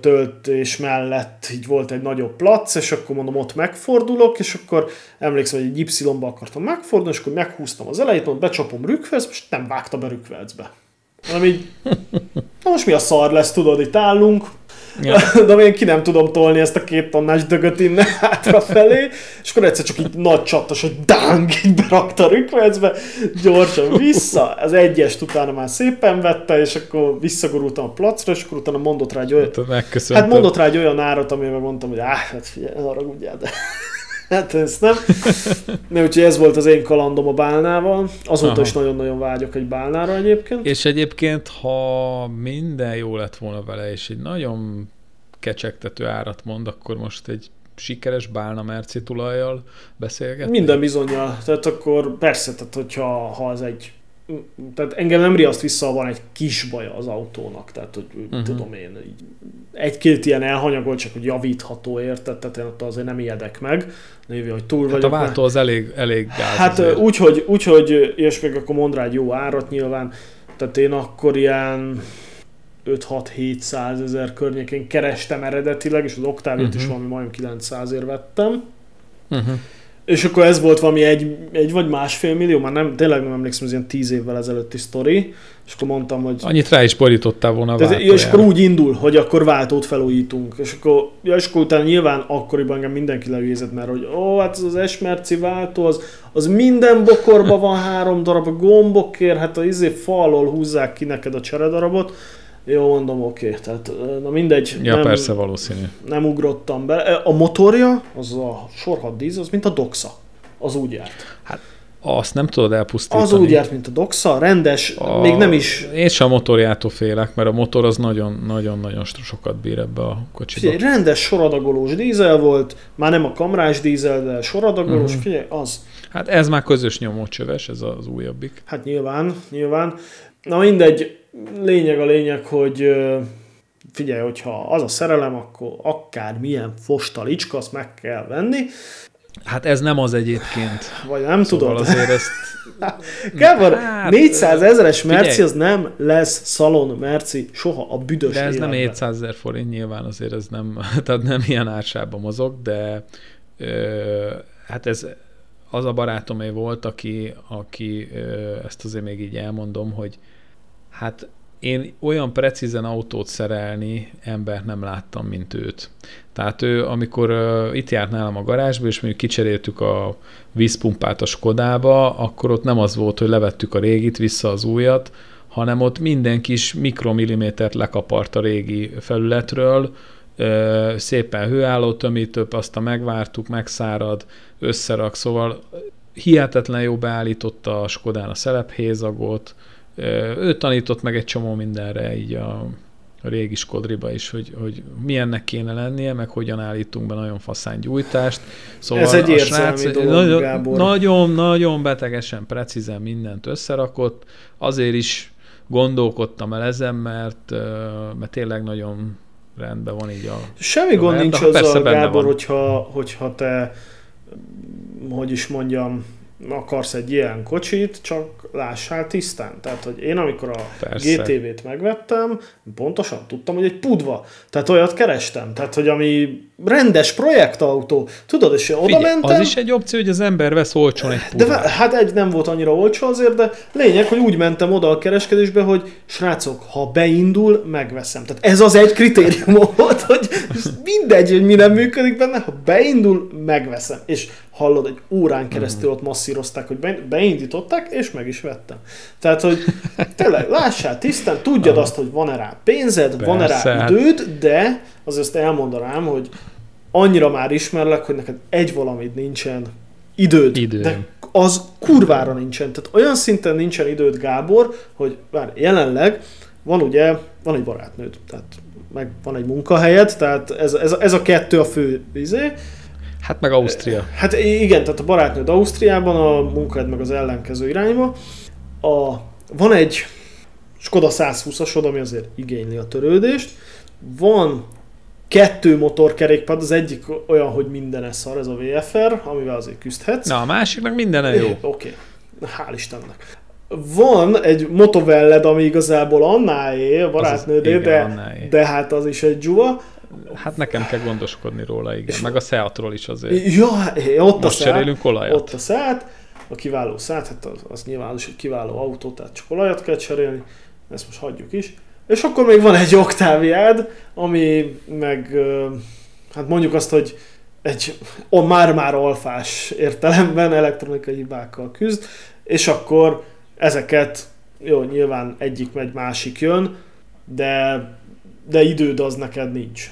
töltés mellett így volt egy nagyobb plac, és akkor mondom, ott megfordulok, és akkor emlékszem, hogy egy Y-ba akartam megfordulni, és akkor meghúztam az elejét, mondom, becsapom rükvelc, és nem vágta be rükvelcbe. Hanem így, na most mi a szar lesz, tudod, itt állunk, Ja. De én ki nem tudom tolni ezt a két tonnás dögöt innen hátrafelé, és akkor egyszer csak így nagy csattas, hogy dáng, így berakta a rükvelcbe, gyorsan vissza, az egyest utána már szépen vette, és akkor visszagorultam a placra, és akkor utána mondott rá egy olyan, hát, hát mondott rá egy olyan árat, amivel mondtam, hogy áh, hát figyelj, arra de hát ezt nem. Ne, úgyhogy ez volt az én kalandom a bálnával. Azóta Aha. is nagyon-nagyon vágyok egy bálnára egyébként. És egyébként, ha minden jó lett volna vele, és egy nagyon kecsegtető árat mond, akkor most egy sikeres Bálna Merci tulajjal beszélgetni? Minden bizonyal. Tehát akkor persze, tehát hogyha ha az egy tehát engem nem riaszt vissza, ha van egy kis baja az autónak, tehát hogy uh-huh. tudom én, egy-két ilyen elhanyagolt, csak hogy javítható érted, tehát én ott azért nem ijedek meg, névi, hogy túl hát vagyok. a váltó az elég, elég gáz Hát úgy, hogy, úgy, hogy és még akkor mond rá egy jó árat nyilván, tehát én akkor ilyen 5-6-700 ezer környékén kerestem eredetileg, és az Octaviat uh-huh. is valami majdnem 900 ér vettem. Uh-huh. És akkor ez volt valami egy, egy vagy másfél millió, már nem, tényleg nem emlékszem, ez ilyen tíz évvel ezelőtti sztori, és akkor mondtam, hogy... Annyit rá is borítottál volna a És akkor úgy indul, hogy akkor váltót felújítunk, és akkor, ja, és akkor utána nyilván akkoriban engem mindenki leülézett, mert hogy ó, hát ez az esmerci váltó, az, az minden bokorban van három darab a gombokért, hát a izé falól húzzák ki neked a cseredarabot, jó, mondom, oké. Okay. Tehát, na mindegy. Ja, nem, persze, valószínű. Nem ugrottam be. A motorja, az a sorhat díz, az mint a doxa. Az úgy járt. Hát azt nem tudod elpusztítani. Az úgy járt, mint a Doxa, rendes, a, még nem is... Én sem a motorjától félek, mert a motor az nagyon-nagyon sokat bír ebbe a kocsiba. Figyelj, rendes soradagolós dízel volt, már nem a kamrás dízel, de soradagolós, uh-huh. figyelj, az. Hát ez már közös nyomócsöves, ez az újabbik. Hát nyilván, nyilván. Na mindegy, lényeg a lényeg, hogy figyelj, hogyha az a szerelem, akkor akár milyen fostalicska, azt meg kell venni. Hát ez nem az egyébként. Vagy nem szóval tudod. azért ezt... Gábor, hát, 400 ezeres merci az nem lesz szalon merci soha a büdös De ez életben. nem 700 ezer forint, nyilván azért ez nem, tehát nem ilyen ársában mozog, de ö, hát ez az a barátomé volt, aki, aki ö, ezt azért még így elmondom, hogy hát én olyan precízen autót szerelni embert nem láttam, mint őt. Tehát ő, amikor uh, itt járt nálam a garázsba, és mondjuk kicseréltük a vízpumpát a Skodába, akkor ott nem az volt, hogy levettük a régit, vissza az újat, hanem ott minden kis mikromillimétert lekapart a régi felületről, uh, szépen hőálló tömítőbb, azt a megvártuk, megszárad, összerak, szóval hihetetlen jó beállította a Skodán a szelephézagot, ő tanított meg egy csomó mindenre így a, a régi Skodriba is, hogy, hogy milyennek kéne lennie, meg hogyan állítunk be nagyon faszán gyújtást. Szóval Ez egy a srác dolog, nagyon, Gábor. nagyon, nagyon betegesen, precízen mindent összerakott. Azért is gondolkodtam el ezen, mert, mert tényleg nagyon rendben van így a... Semmi gond nincs azzal, Gábor, hogyha, hogyha te, hogy is mondjam, akarsz egy ilyen kocsit, csak lássál tisztán. Tehát, hogy én amikor a Persze. GTV-t megvettem, pontosan tudtam, hogy egy pudva. Tehát olyat kerestem. Tehát, hogy ami rendes projektautó. Tudod, és oda Figyelj, mentem. Az is egy opció, hogy az ember vesz olcsón egy pudvát. De hát egy nem volt annyira olcsó azért, de lényeg, hogy úgy mentem oda a kereskedésbe, hogy srácok, ha beindul, megveszem. Tehát ez az egy kritérium volt, hogy mindegy, hogy mi nem működik benne, ha beindul, megveszem. És hallod, egy órán keresztül mhm. ott masszírozták, hogy beindították, és meg is vettem. Tehát, hogy tényleg, lássál tisztán, tudjad azt, hogy van-e rá pénzed, van-e rá hát- időd, de azért elmondanám, hogy annyira már ismerlek, hogy neked egy valamit nincsen, időd. Idő. De az kurvára nincsen. Tehát olyan szinten nincsen időd, Gábor, hogy bár jelenleg van ugye, van egy barátnőd, tehát meg van egy munkahelyed, tehát ez, ez, ez a kettő a fő izé, Hát meg Ausztria. Hát igen, tehát a barátnőd Ausztriában, a munkád meg az ellenkező irányba. A, van egy Skoda 120-asod, ami azért igényli a törődést. Van kettő motorkerékpád, az egyik olyan, hogy minden szar, ez a VFR, amivel azért küzdhetsz. Na, a másiknak minden jó. Oké, okay. hál' Istennek. Van egy motovelled, ami igazából Annáé, a barátnődé, de, de hát az is egy dzsuva. Hát nekem kell gondoskodni róla, igen. Meg a Seatról is azért. Ja, ott Most a cserélünk olajat. Ott a Seat, a kiváló Seat, hát az, az nyilván is egy kiváló autó, tehát csak olajat kell cserélni, ezt most hagyjuk is. És akkor még van egy Octaviád, ami meg, hát mondjuk azt, hogy egy a már-már alfás értelemben elektronikai hibákkal küzd, és akkor ezeket, jó, nyilván egyik megy, másik jön, de, de időd az neked nincs.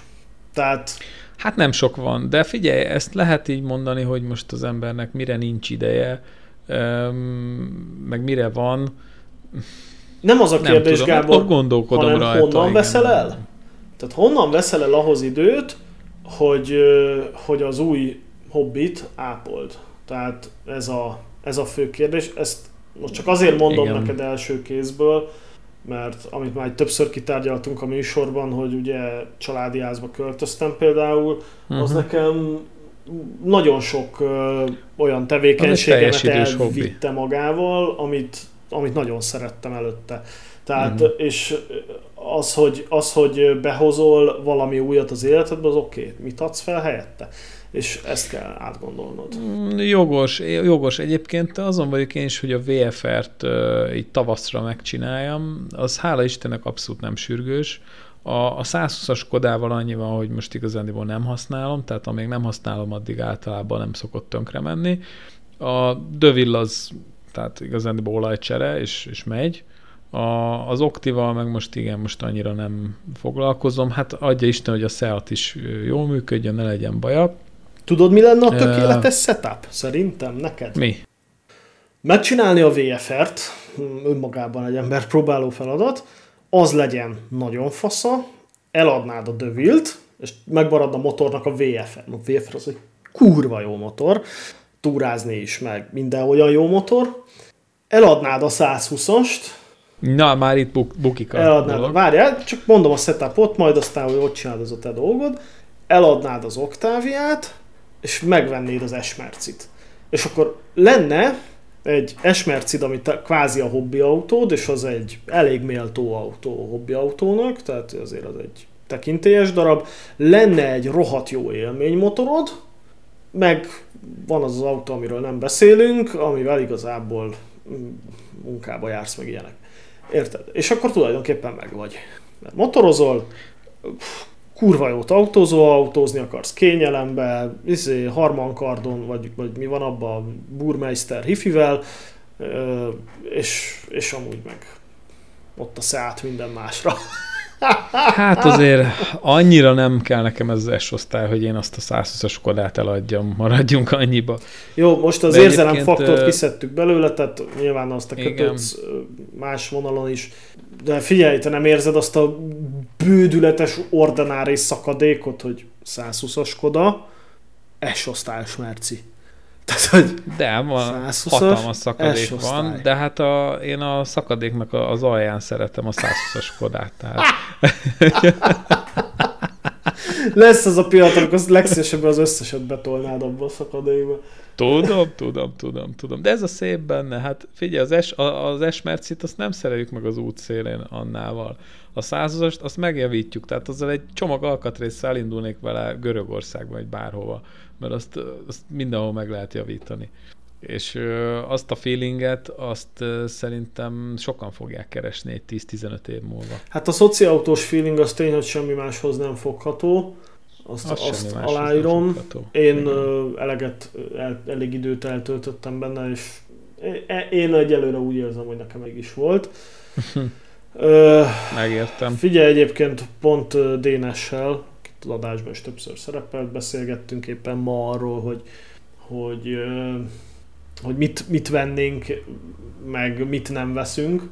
Tehát... Hát nem sok van, de figyelj, ezt lehet így mondani, hogy most az embernek mire nincs ideje, meg mire van. Nem az a kérdés, tudom, Gábor, hanem rajta, honnan igen. veszel el? Tehát honnan veszel el ahhoz időt, hogy, hogy az új hobbit ápold? Tehát ez a, ez a fő kérdés. Ezt most csak azért mondom igen. neked első kézből, mert amit már többször kitárgyaltunk a műsorban, hogy ugye családi házba költöztem például, uh-huh. az mhm. nekem nagyon sok ö, olyan tevékenységet elvitte magával, amit, amit nagyon szerettem előtte. Tehát, uh-huh. és az hogy, az, hogy behozol valami újat az életedbe, az oké. Okay. Mit adsz fel helyette? És ezt kell átgondolnod. Mm, jogos, jogos. Egyébként azon vagyok én is, hogy a VFR-t uh, így tavaszra megcsináljam. Az hála Istennek abszolút nem sürgős. A, a 120-as kodával annyi van, hogy most igazándiból nem használom, tehát amíg nem használom, addig általában nem szokott tönkre menni. A Deville az, tehát igazándiból olajcsere, és, és megy. A, az Oktival meg most igen, most annyira nem foglalkozom. Hát adja Isten, hogy a Seat is jól működjön, ne legyen baja. Tudod, mi lenne a tökéletes uh, setup? Szerintem neked? Mi? megcsinálni a VFR-t, önmagában egy ember próbáló feladat, az legyen nagyon fasza, eladnád a Devilt, és megmarad a motornak a VFR. A VFR az egy kurva jó motor, túrázni is, meg minden olyan jó motor. Eladnád a 120-ast, Na, már itt buk- bukik a Eladnád, dolog. várjál, csak mondom a setupot, majd aztán, hogy ott csinálod az a te dolgod, eladnád az Octaviát, és megvennéd az Esmercit. És akkor lenne egy Esmercid, ami kvázi a hobbi autód, és az egy elég méltó autó a hobbi autónak, tehát azért az egy tekintélyes darab. Lenne egy rohadt jó élménymotorod, meg van az az autó, amiről nem beszélünk, amivel igazából munkába jársz, meg ilyenek. Érted? És akkor tulajdonképpen meg vagy. Mert motorozol, kurva jót autózó, autózni akarsz kényelembe, izé, harmankardon, vagy, vagy mi van abban, Burmeister hifivel, és, és amúgy meg ott a szát minden másra. Hát azért annyira nem kell nekem ez az S-osztály, hogy én azt a 120-as Kodát eladjam, maradjunk annyiba. Jó, most az érzelem faktort kiszedtük belőle, tehát nyilván azt a kötődsz más vonalon is. De figyelj, te nem érzed azt a bődületes ordináris szakadékot, hogy 120-as Koda, S-osztályos merci. Tehát, hogy de, van, hatalmas szakadék van, de hát a, én a szakadéknak az alján szeretem a 120-as Kodát. Tehát. Lesz az a pillanat, amikor legszívesebben az összeset betolnád abba a szakadékba. Tudom, tudom, tudom, tudom. De ez a szép benne. Hát figyelj, az es, az esmercit azt nem szereljük meg az útszélén annával. A százasast azt megjavítjuk, tehát azzal egy csomag alkatrészsel elindulnék vele Görögországba, vagy bárhova, mert azt, azt mindenhol meg lehet javítani. És ö, azt a feelinget, azt ö, szerintem sokan fogják keresni egy 10-15 év múlva. Hát a szociautós feeling az tény, hogy semmi máshoz nem fogható azt, azt, azt aláírom. Én Igen. eleget, el, elég időt eltöltöttem benne, és én egyelőre úgy érzem, hogy nekem meg is volt. Megértem. Figyelj, egyébként pont Dénessel, az adásban is többször szerepelt, beszélgettünk éppen ma arról, hogy, hogy, hogy mit, mit vennénk, meg mit nem veszünk,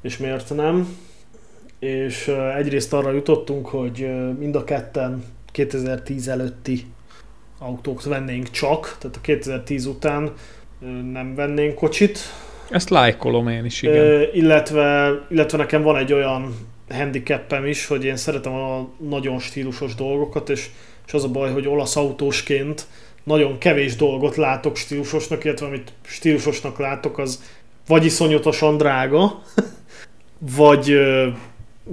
és miért nem. És egyrészt arra jutottunk, hogy mind a ketten 2010 előtti autók vennénk csak, tehát a 2010 után nem vennénk kocsit. Ezt lájkolom én is, igen. Illetve, illetve nekem van egy olyan handicapem is, hogy én szeretem a nagyon stílusos dolgokat, és, és az a baj, hogy olasz autósként nagyon kevés dolgot látok stílusosnak, illetve amit stílusosnak látok, az vagy iszonyatosan drága, vagy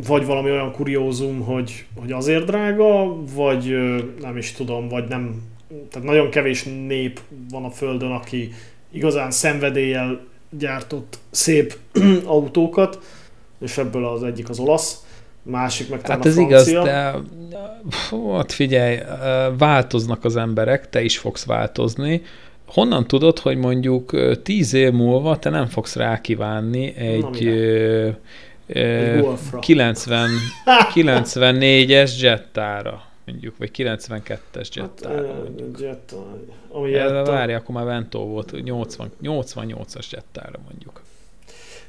vagy valami olyan kuriózum, hogy, hogy azért drága, vagy nem is tudom, vagy nem, tehát nagyon kevés nép van a Földön, aki igazán szenvedéllyel gyártott szép autókat, és ebből az egyik az olasz, másik meg Hát ez igaz, de hát figyelj, változnak az emberek, te is fogsz változni. Honnan tudod, hogy mondjuk tíz év múlva te nem fogsz rákívánni egy Na, 90, 94-es jettára mondjuk, vagy 92-es jettára hát. Jetta, ami jetta. Várj, akkor már Vento volt, 80, 88-as jettára mondjuk.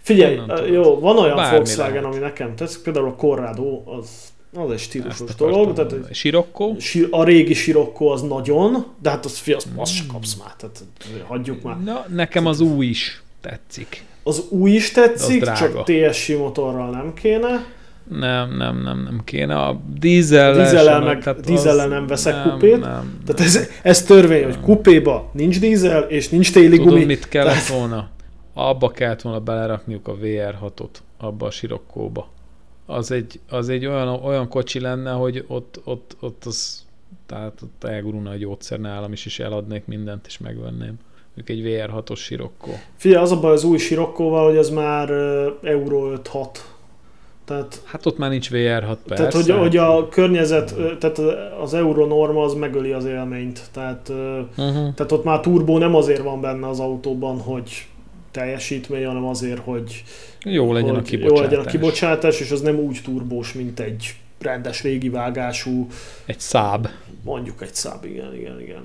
Figyelj, jó, van olyan Bármi Volkswagen, lehet. ami nekem tetszik, például a Corrado, az, az egy stílusos dolog. Tehát, Sirocco? A régi Sirocco az nagyon, de hát az, az, az se kapsz már, tehát hagyjuk már. Na, nekem az új is tetszik. Az új is tetszik, csak TSI motorral nem kéne. Nem, nem, nem, nem kéne. A dízel dízellel, meg, tehát dízellel nem veszek nem, kupét. Nem, tehát ez, ez törvény, nem. hogy kupéba nincs dízel, és nincs téli Tudod, gumi. mit kellett tehát... volna? Abba kellett volna belerakniuk a VR6-ot, abba a sirokkóba. Az egy, az egy olyan, olyan kocsi lenne, hogy ott, ott, ott az, tehát ott elgurulna a gyógyszer nálam is, és eladnék mindent, és megvenném mondjuk egy VR6-os Sirocco. Figyelj, az a baj az új Sirokkóval, hogy az már Euro 5-6. Tehát, hát ott már nincs VR6 persze. Tehát, hogy, hogy a környezet, tehát az Euro norma az megöli az élményt. Tehát, uh-huh. tehát ott már turbó nem azért van benne az autóban, hogy teljesítmény, hanem azért, hogy jó legyen, hogy a kibocsátás. jó legyen a kibocsátás, és az nem úgy turbós, mint egy rendes régi vágású. Egy száb. Mondjuk egy száb, igen, igen, igen.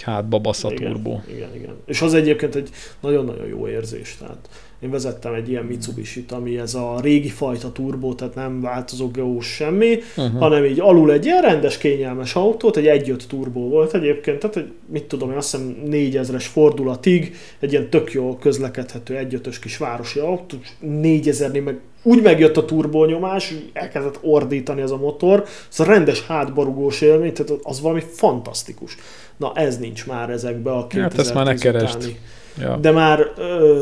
hátba basz a turbó. Igen, igen. És az egyébként egy nagyon-nagyon jó érzés. Tehát én vezettem egy ilyen mitsubishi ami ez a régi fajta turbó, tehát nem változó geós semmi, uh-huh. hanem így alul egy ilyen rendes, kényelmes autót, egy 1.5 turbó volt egyébként, tehát egy, mit tudom én, azt hiszem 4000-es fordulatig, egy ilyen tök jól közlekedhető 1.5-ös kis városi autó, 4000-nél meg úgy megjött a turbónyomás, elkezdett ordítani ez a motor, ez a rendes hátbarugós élmény, tehát az valami fantasztikus. Na ez nincs már ezekbe a 2010 Hát ezt már ne keresd. Ja. De már ö,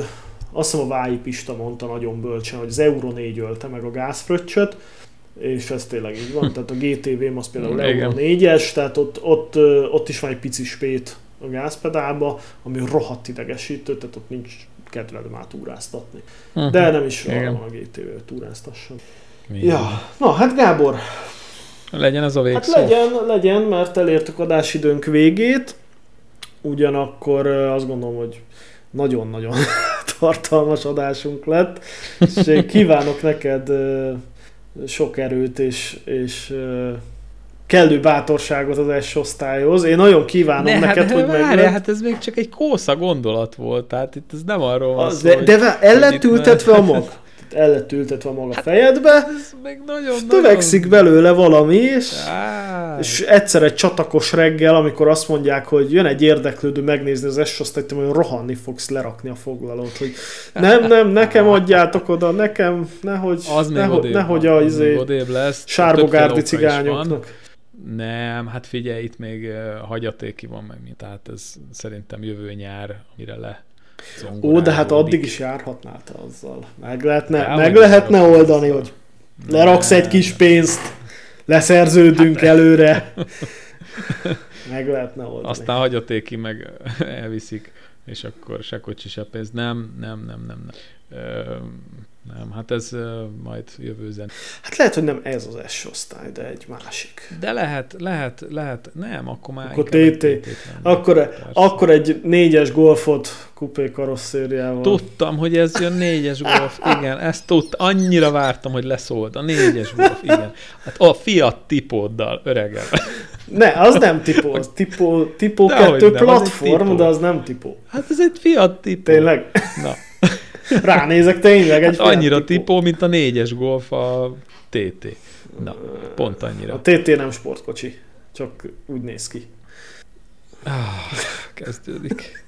azt hiszem a Vái Pista mondta nagyon bölcsen, hogy az Euro 4 ölte meg a gázfröccsöt, és ez tényleg így van. Tehát a GTV-m az például Euro 4-es, tehát ott, ott, ott is van egy pici spét a gázpedálba, ami rohadt idegesítő, tehát ott nincs kedved már túráztatni. Uh-huh. De nem is arra van a GTV, hogy túráztasson. Ja, na hát Gábor. Legyen ez a végszó. Hát legyen, legyen, mert elértük adásidőnk végét, ugyanakkor azt gondolom, hogy nagyon-nagyon tartalmas adásunk lett, és én kívánok neked sok erőt és, és kellő bátorságot az S osztályhoz. Én nagyon kívánom ne, neked, hát, hogy meg. Hát ez még csak egy kósza gondolat volt, tehát itt ez nem arról van szó, De, hogy, de el lett ültetve a mag el lett ültetve maga hát, fejedbe, ez még nagyon, és nagyon... belőle valami, és, és egyszer egy csatakos reggel, amikor azt mondják, hogy jön egy érdeklődő megnézni az S-osztályt, hogy rohanni fogsz lerakni a foglalót, hogy nem, nem, nekem adjátok oda, nekem, nehogy, az nehogy, odébb, nehogy a izé, lesz. sárbogárdi cigányoknak. Nem, hát figyelj, itt még hagyatéki van meg, mint tehát ez szerintem jövő nyár, mire le Ó, de hát addig is járhatnál te azzal. Meg lehetne, meg lehetne oldani, hogy leraksz egy kis pénzt, leszerződünk hát, előre. meg lehetne oldani. Aztán hagyatéki meg elviszik, és akkor se kocsi, se pénz. Nem, nem, nem, nem. nem. Ö, nem, hát ez majd jövő zen. Hát lehet, hogy nem ez az S osztály, de egy másik. De lehet, lehet, lehet, nem, akkor már akkor TT. Akkor, akkor egy négyes golfot kupé karosszériával. Tudtam, hogy ez jön négyes golf, igen, ezt tudtam, annyira vártam, hogy leszólt a négyes golf, igen. Hát a Fiat tipóddal, öregem. Ne, az nem tipó, az tipó, tipó de 2 platform, de az nem tipó. Hát ez egy Fiat tipó. Tényleg? Na. Ránézek tényleg egy hát annyira tipó. tipó, mint a négyes golf a TT. Na, pont annyira. A TT nem sportkocsi, csak úgy néz ki. Ah, kezdődik.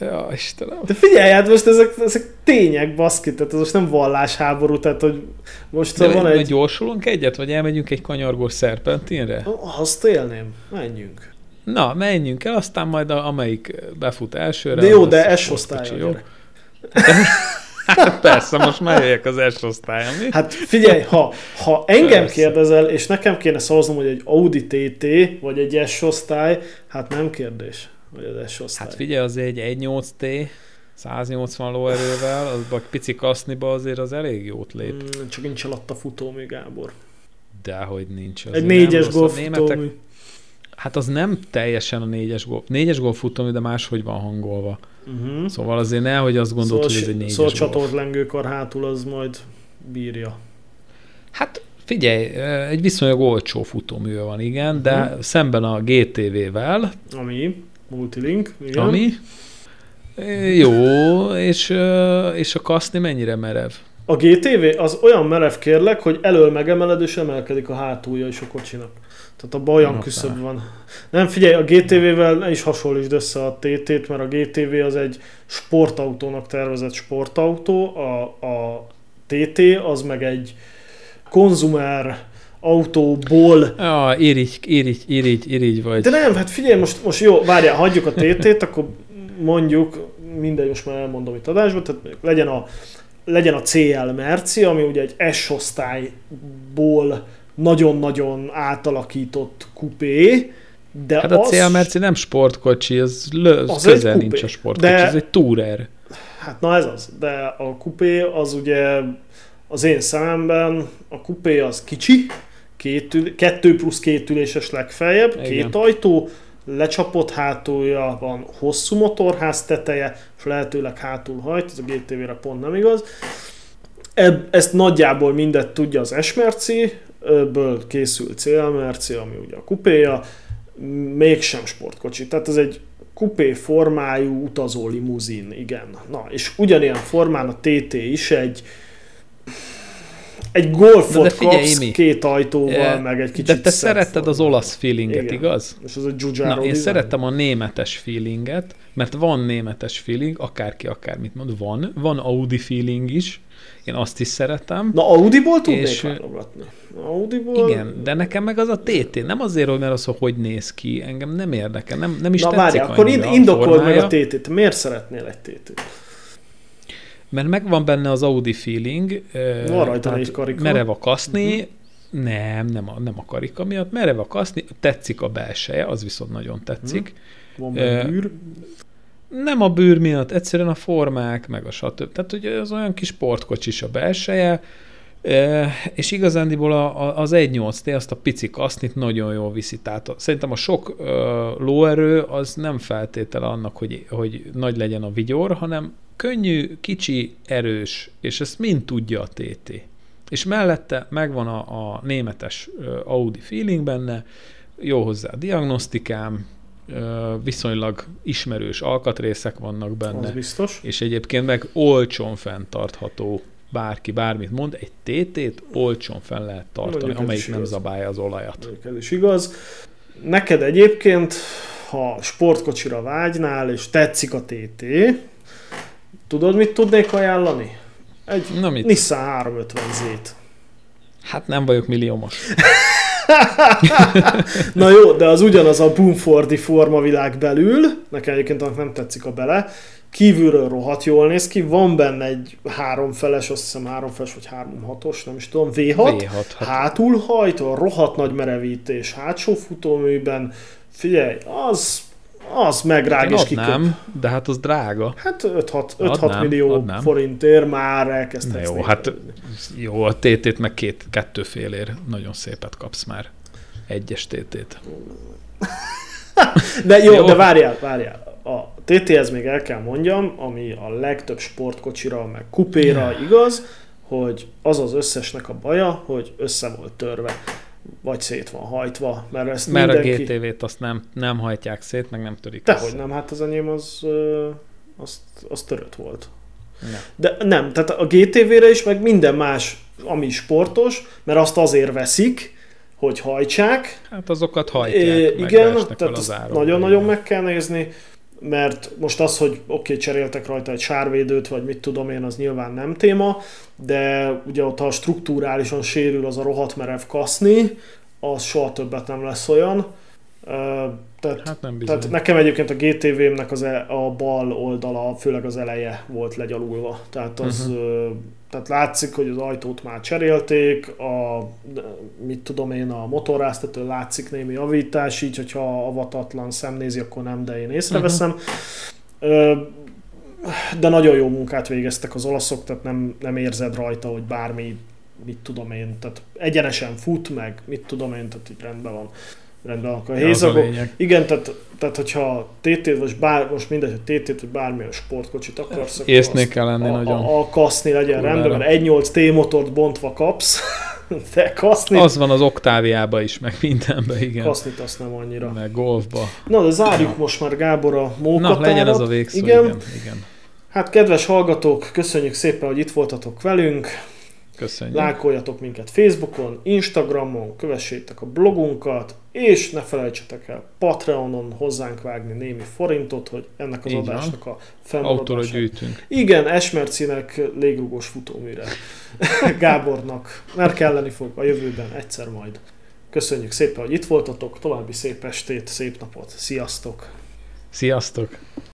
Ja, Istenem. De figyelj, hát most ezek, ezek tények, baszki, tehát ez most nem vallásháború, tehát hogy most De van egy... gyorsulunk egyet, vagy elmegyünk egy kanyargós szerpentinre? Azt élném, menjünk. Na, menjünk el, aztán majd a, amelyik befut elsőre. De jó, de S osztály, jó? Hát persze, most melyek az S osztályon, mi? Hát figyelj, ha, ha engem persze. kérdezel, és nekem kéne szavaznom, hogy egy Audi TT, vagy egy S osztály, hát nem kérdés, hogy az S osztály. Hát figyelj, azért egy 1.8T, 180 lóerővel, az a pici kaszniba azért az elég jót lép. Mm, csak nincs alatt a futómű, Gábor. Dehogy nincs. Egy négyes golf németek, Hát az nem teljesen a négyes golf. Négyes golf futómű, de máshogy van hangolva. Uh-huh. Szóval azért ne, hogy azt gondolt, szóval, hogy ez egy négyes Szóval csatolt lengőkar hátul az majd bírja. Hát figyelj, egy viszonylag olcsó futómű van, igen, de mhm. szemben a GTV-vel. Ami, multilink, igen. Ami, jó, és, és a kaszni mennyire merev? A GTV az olyan merev kérlek, hogy elől megemeled, és emelkedik a hátulja is a kocsinak. Tehát a olyan küszöb van. Nem figyelj, a GTV-vel ne is hasonlítsd össze a TT-t, mert a GTV az egy sportautónak tervezett sportautó, a, a TT az meg egy konzumer autóból... Ja, irigy, irigy, irigy, irigy vagy. De nem, hát figyelj, most, most jó, várjál, hagyjuk a TT-t, akkor mondjuk, mindegy, most már elmondom itt adásban, tehát legyen a, legyen a CL Merci, ami ugye egy S-osztályból nagyon-nagyon átalakított kupé, de hát a az... CL Merci nem sportkocsi, ez lö, az közel nincs a sportkocsi, de... ez egy tourer. Hát na ez az, de a kupé az ugye az én szememben, a kupé az kicsi, két ül, kettő plusz két üléses legfeljebb, Igen. két ajtó, lecsapott hátulja, van hosszú motorház teteje, és lehetőleg hátul hajt, ez a GTV-re pont nem igaz. Ezt nagyjából mindet tudja az Esmerci, ből készült CL Merci, ami ugye a kupéja, mégsem sportkocsi. Tehát ez egy kupé formájú utazó limuzin, igen. Na, és ugyanilyen formán a TT is egy egy golfot de figyelj, kapsz Imi. két ajtóval, e, meg egy kicsit De te szeretted az olasz feelinget, Igen. igaz? És az a Giugiaro Na, én design. szerettem a németes feelinget, mert van németes feeling, akárki akármit mond, van. Van Audi feeling is, én azt is szeretem. Na Audiból tudnék és, válogatni. Audiból... Igen, de nekem meg az a TT, nem azért, hogy mert az, hogy néz ki, engem nem érdekel, nem, nem is Na, tetszik várj, akkor indokold meg a TT-t. Miért szeretnél egy TT-t? mert megvan benne az Audi feeling. Van rajta egy karika. Merev a kaszni, uh-huh. nem, nem a, nem a karika miatt, merev a kaszni, tetszik a belseje, az viszont nagyon tetszik. Uh-huh. Van uh, bűr. Nem a bűr miatt, egyszerűen a formák, meg a stb. Tehát ugye az olyan kis sportkocsis a belseje, és igazándiból az 1.8T, azt a pici kasznit nagyon jól viszi. Tehát szerintem a sok lóerő az nem feltétele annak, hogy, hogy nagy legyen a vigyor, hanem könnyű, kicsi, erős, és ezt mind tudja a TT. És mellette megvan a, a németes Audi feeling benne, jó hozzá a diagnosztikám, viszonylag ismerős alkatrészek vannak benne. Az biztos. És egyébként meg olcsón fenntartható bárki bármit mond, egy TT-t olcsón fel lehet tartani, Mondjuk amelyik nem zabálja az olajat. Mondjuk ez is igaz. Neked egyébként, ha sportkocsira vágynál, és tetszik a TT, tudod, mit tudnék ajánlani? Egy Na mit? Nissan 350Z-t. Hát nem vagyok milliómos. Na jó, de az ugyanaz a Boomfordi formavilág belül, nekem egyébként nem tetszik a bele, kívülről rohadt jól néz ki, van benne egy háromfeles, azt hiszem háromfeles vagy háromhatos, nem is tudom, V6, V6 hát. hátul hajtó, rohadt nagy merevítés, hátsó futóműben, figyelj, az az megrág hát és kiköp. Nem, de hát az drága. Hát 5-6 millió adnám. forintért már elkezdtek Jó, hát jó, a TT-t meg két, kettő félér nagyon szépet kapsz már. Egyes TT-t. de jó, jó, de várjál, várjál a TT-hez még el kell mondjam, ami a legtöbb sportkocsira, meg kupéra igaz, hogy az az összesnek a baja, hogy össze volt törve vagy szét van hajtva, mert ezt Mert mindenki... a GTV-t azt nem, nem hajtják szét, meg nem törik Dehogy nem, hát az enyém az, az, az törött volt. Nem. De nem, tehát a GTV-re is, meg minden más, ami sportos, mert azt azért veszik, hogy hajtsák. Hát azokat hajtják, é, Igen, tehát nagyon-nagyon meg kell nézni mert most az, hogy oké, okay, cseréltek rajta egy sárvédőt, vagy mit tudom én, az nyilván nem téma, de ugye ott, ha struktúrálisan sérül az a rohadt merev kaszni, az soha többet nem lesz olyan. Tehát, hát nem tehát nekem egyébként a GTV-mnek az e, a bal oldala, főleg az eleje volt legyalulva. Tehát az, uh-huh. Tehát látszik, hogy az ajtót már cserélték, a, mit tudom én, a motorráztető látszik némi javítás, így, hogyha avatatlan szemnézi, akkor nem, de én észreveszem. Uh-huh. De nagyon jó munkát végeztek az olaszok, tehát nem, nem érzed rajta, hogy bármi, mit tudom én, tehát egyenesen fut meg, mit tudom én, tehát így rendben van rendben akkor a hézagok. Igen, tehát, tehát hogyha TT vagy bár, most mindegy, hogy TT vagy bármilyen sportkocsit akarsz, akkor Észnél kell lenni a, nagyon. A, a kaszni legyen rendben, mert 1.8 T-motort bontva kapsz, de kaszni... Az van az oktáviába is, meg mindenbe, igen. Kasznit azt nem annyira. Meg golfba. Na, de zárjuk most már Gábor a mókatárat. Na, legyen ez a végszó, igen. igen, igen. Hát kedves hallgatók, köszönjük szépen, hogy itt voltatok velünk. Köszönjük. Lájkoljatok minket Facebookon, Instagramon, kövessétek a blogunkat, és ne felejtsetek el Patreonon hozzánk vágni némi forintot, hogy ennek az Így adásnak van. a fennmaradása. gyűjtünk. Igen, Esmercinek légrugós futóműre. Gábornak, mert kelleni fog a jövőben egyszer majd. Köszönjük szépen, hogy itt voltatok, további szép estét, szép napot, sziasztok! Sziasztok!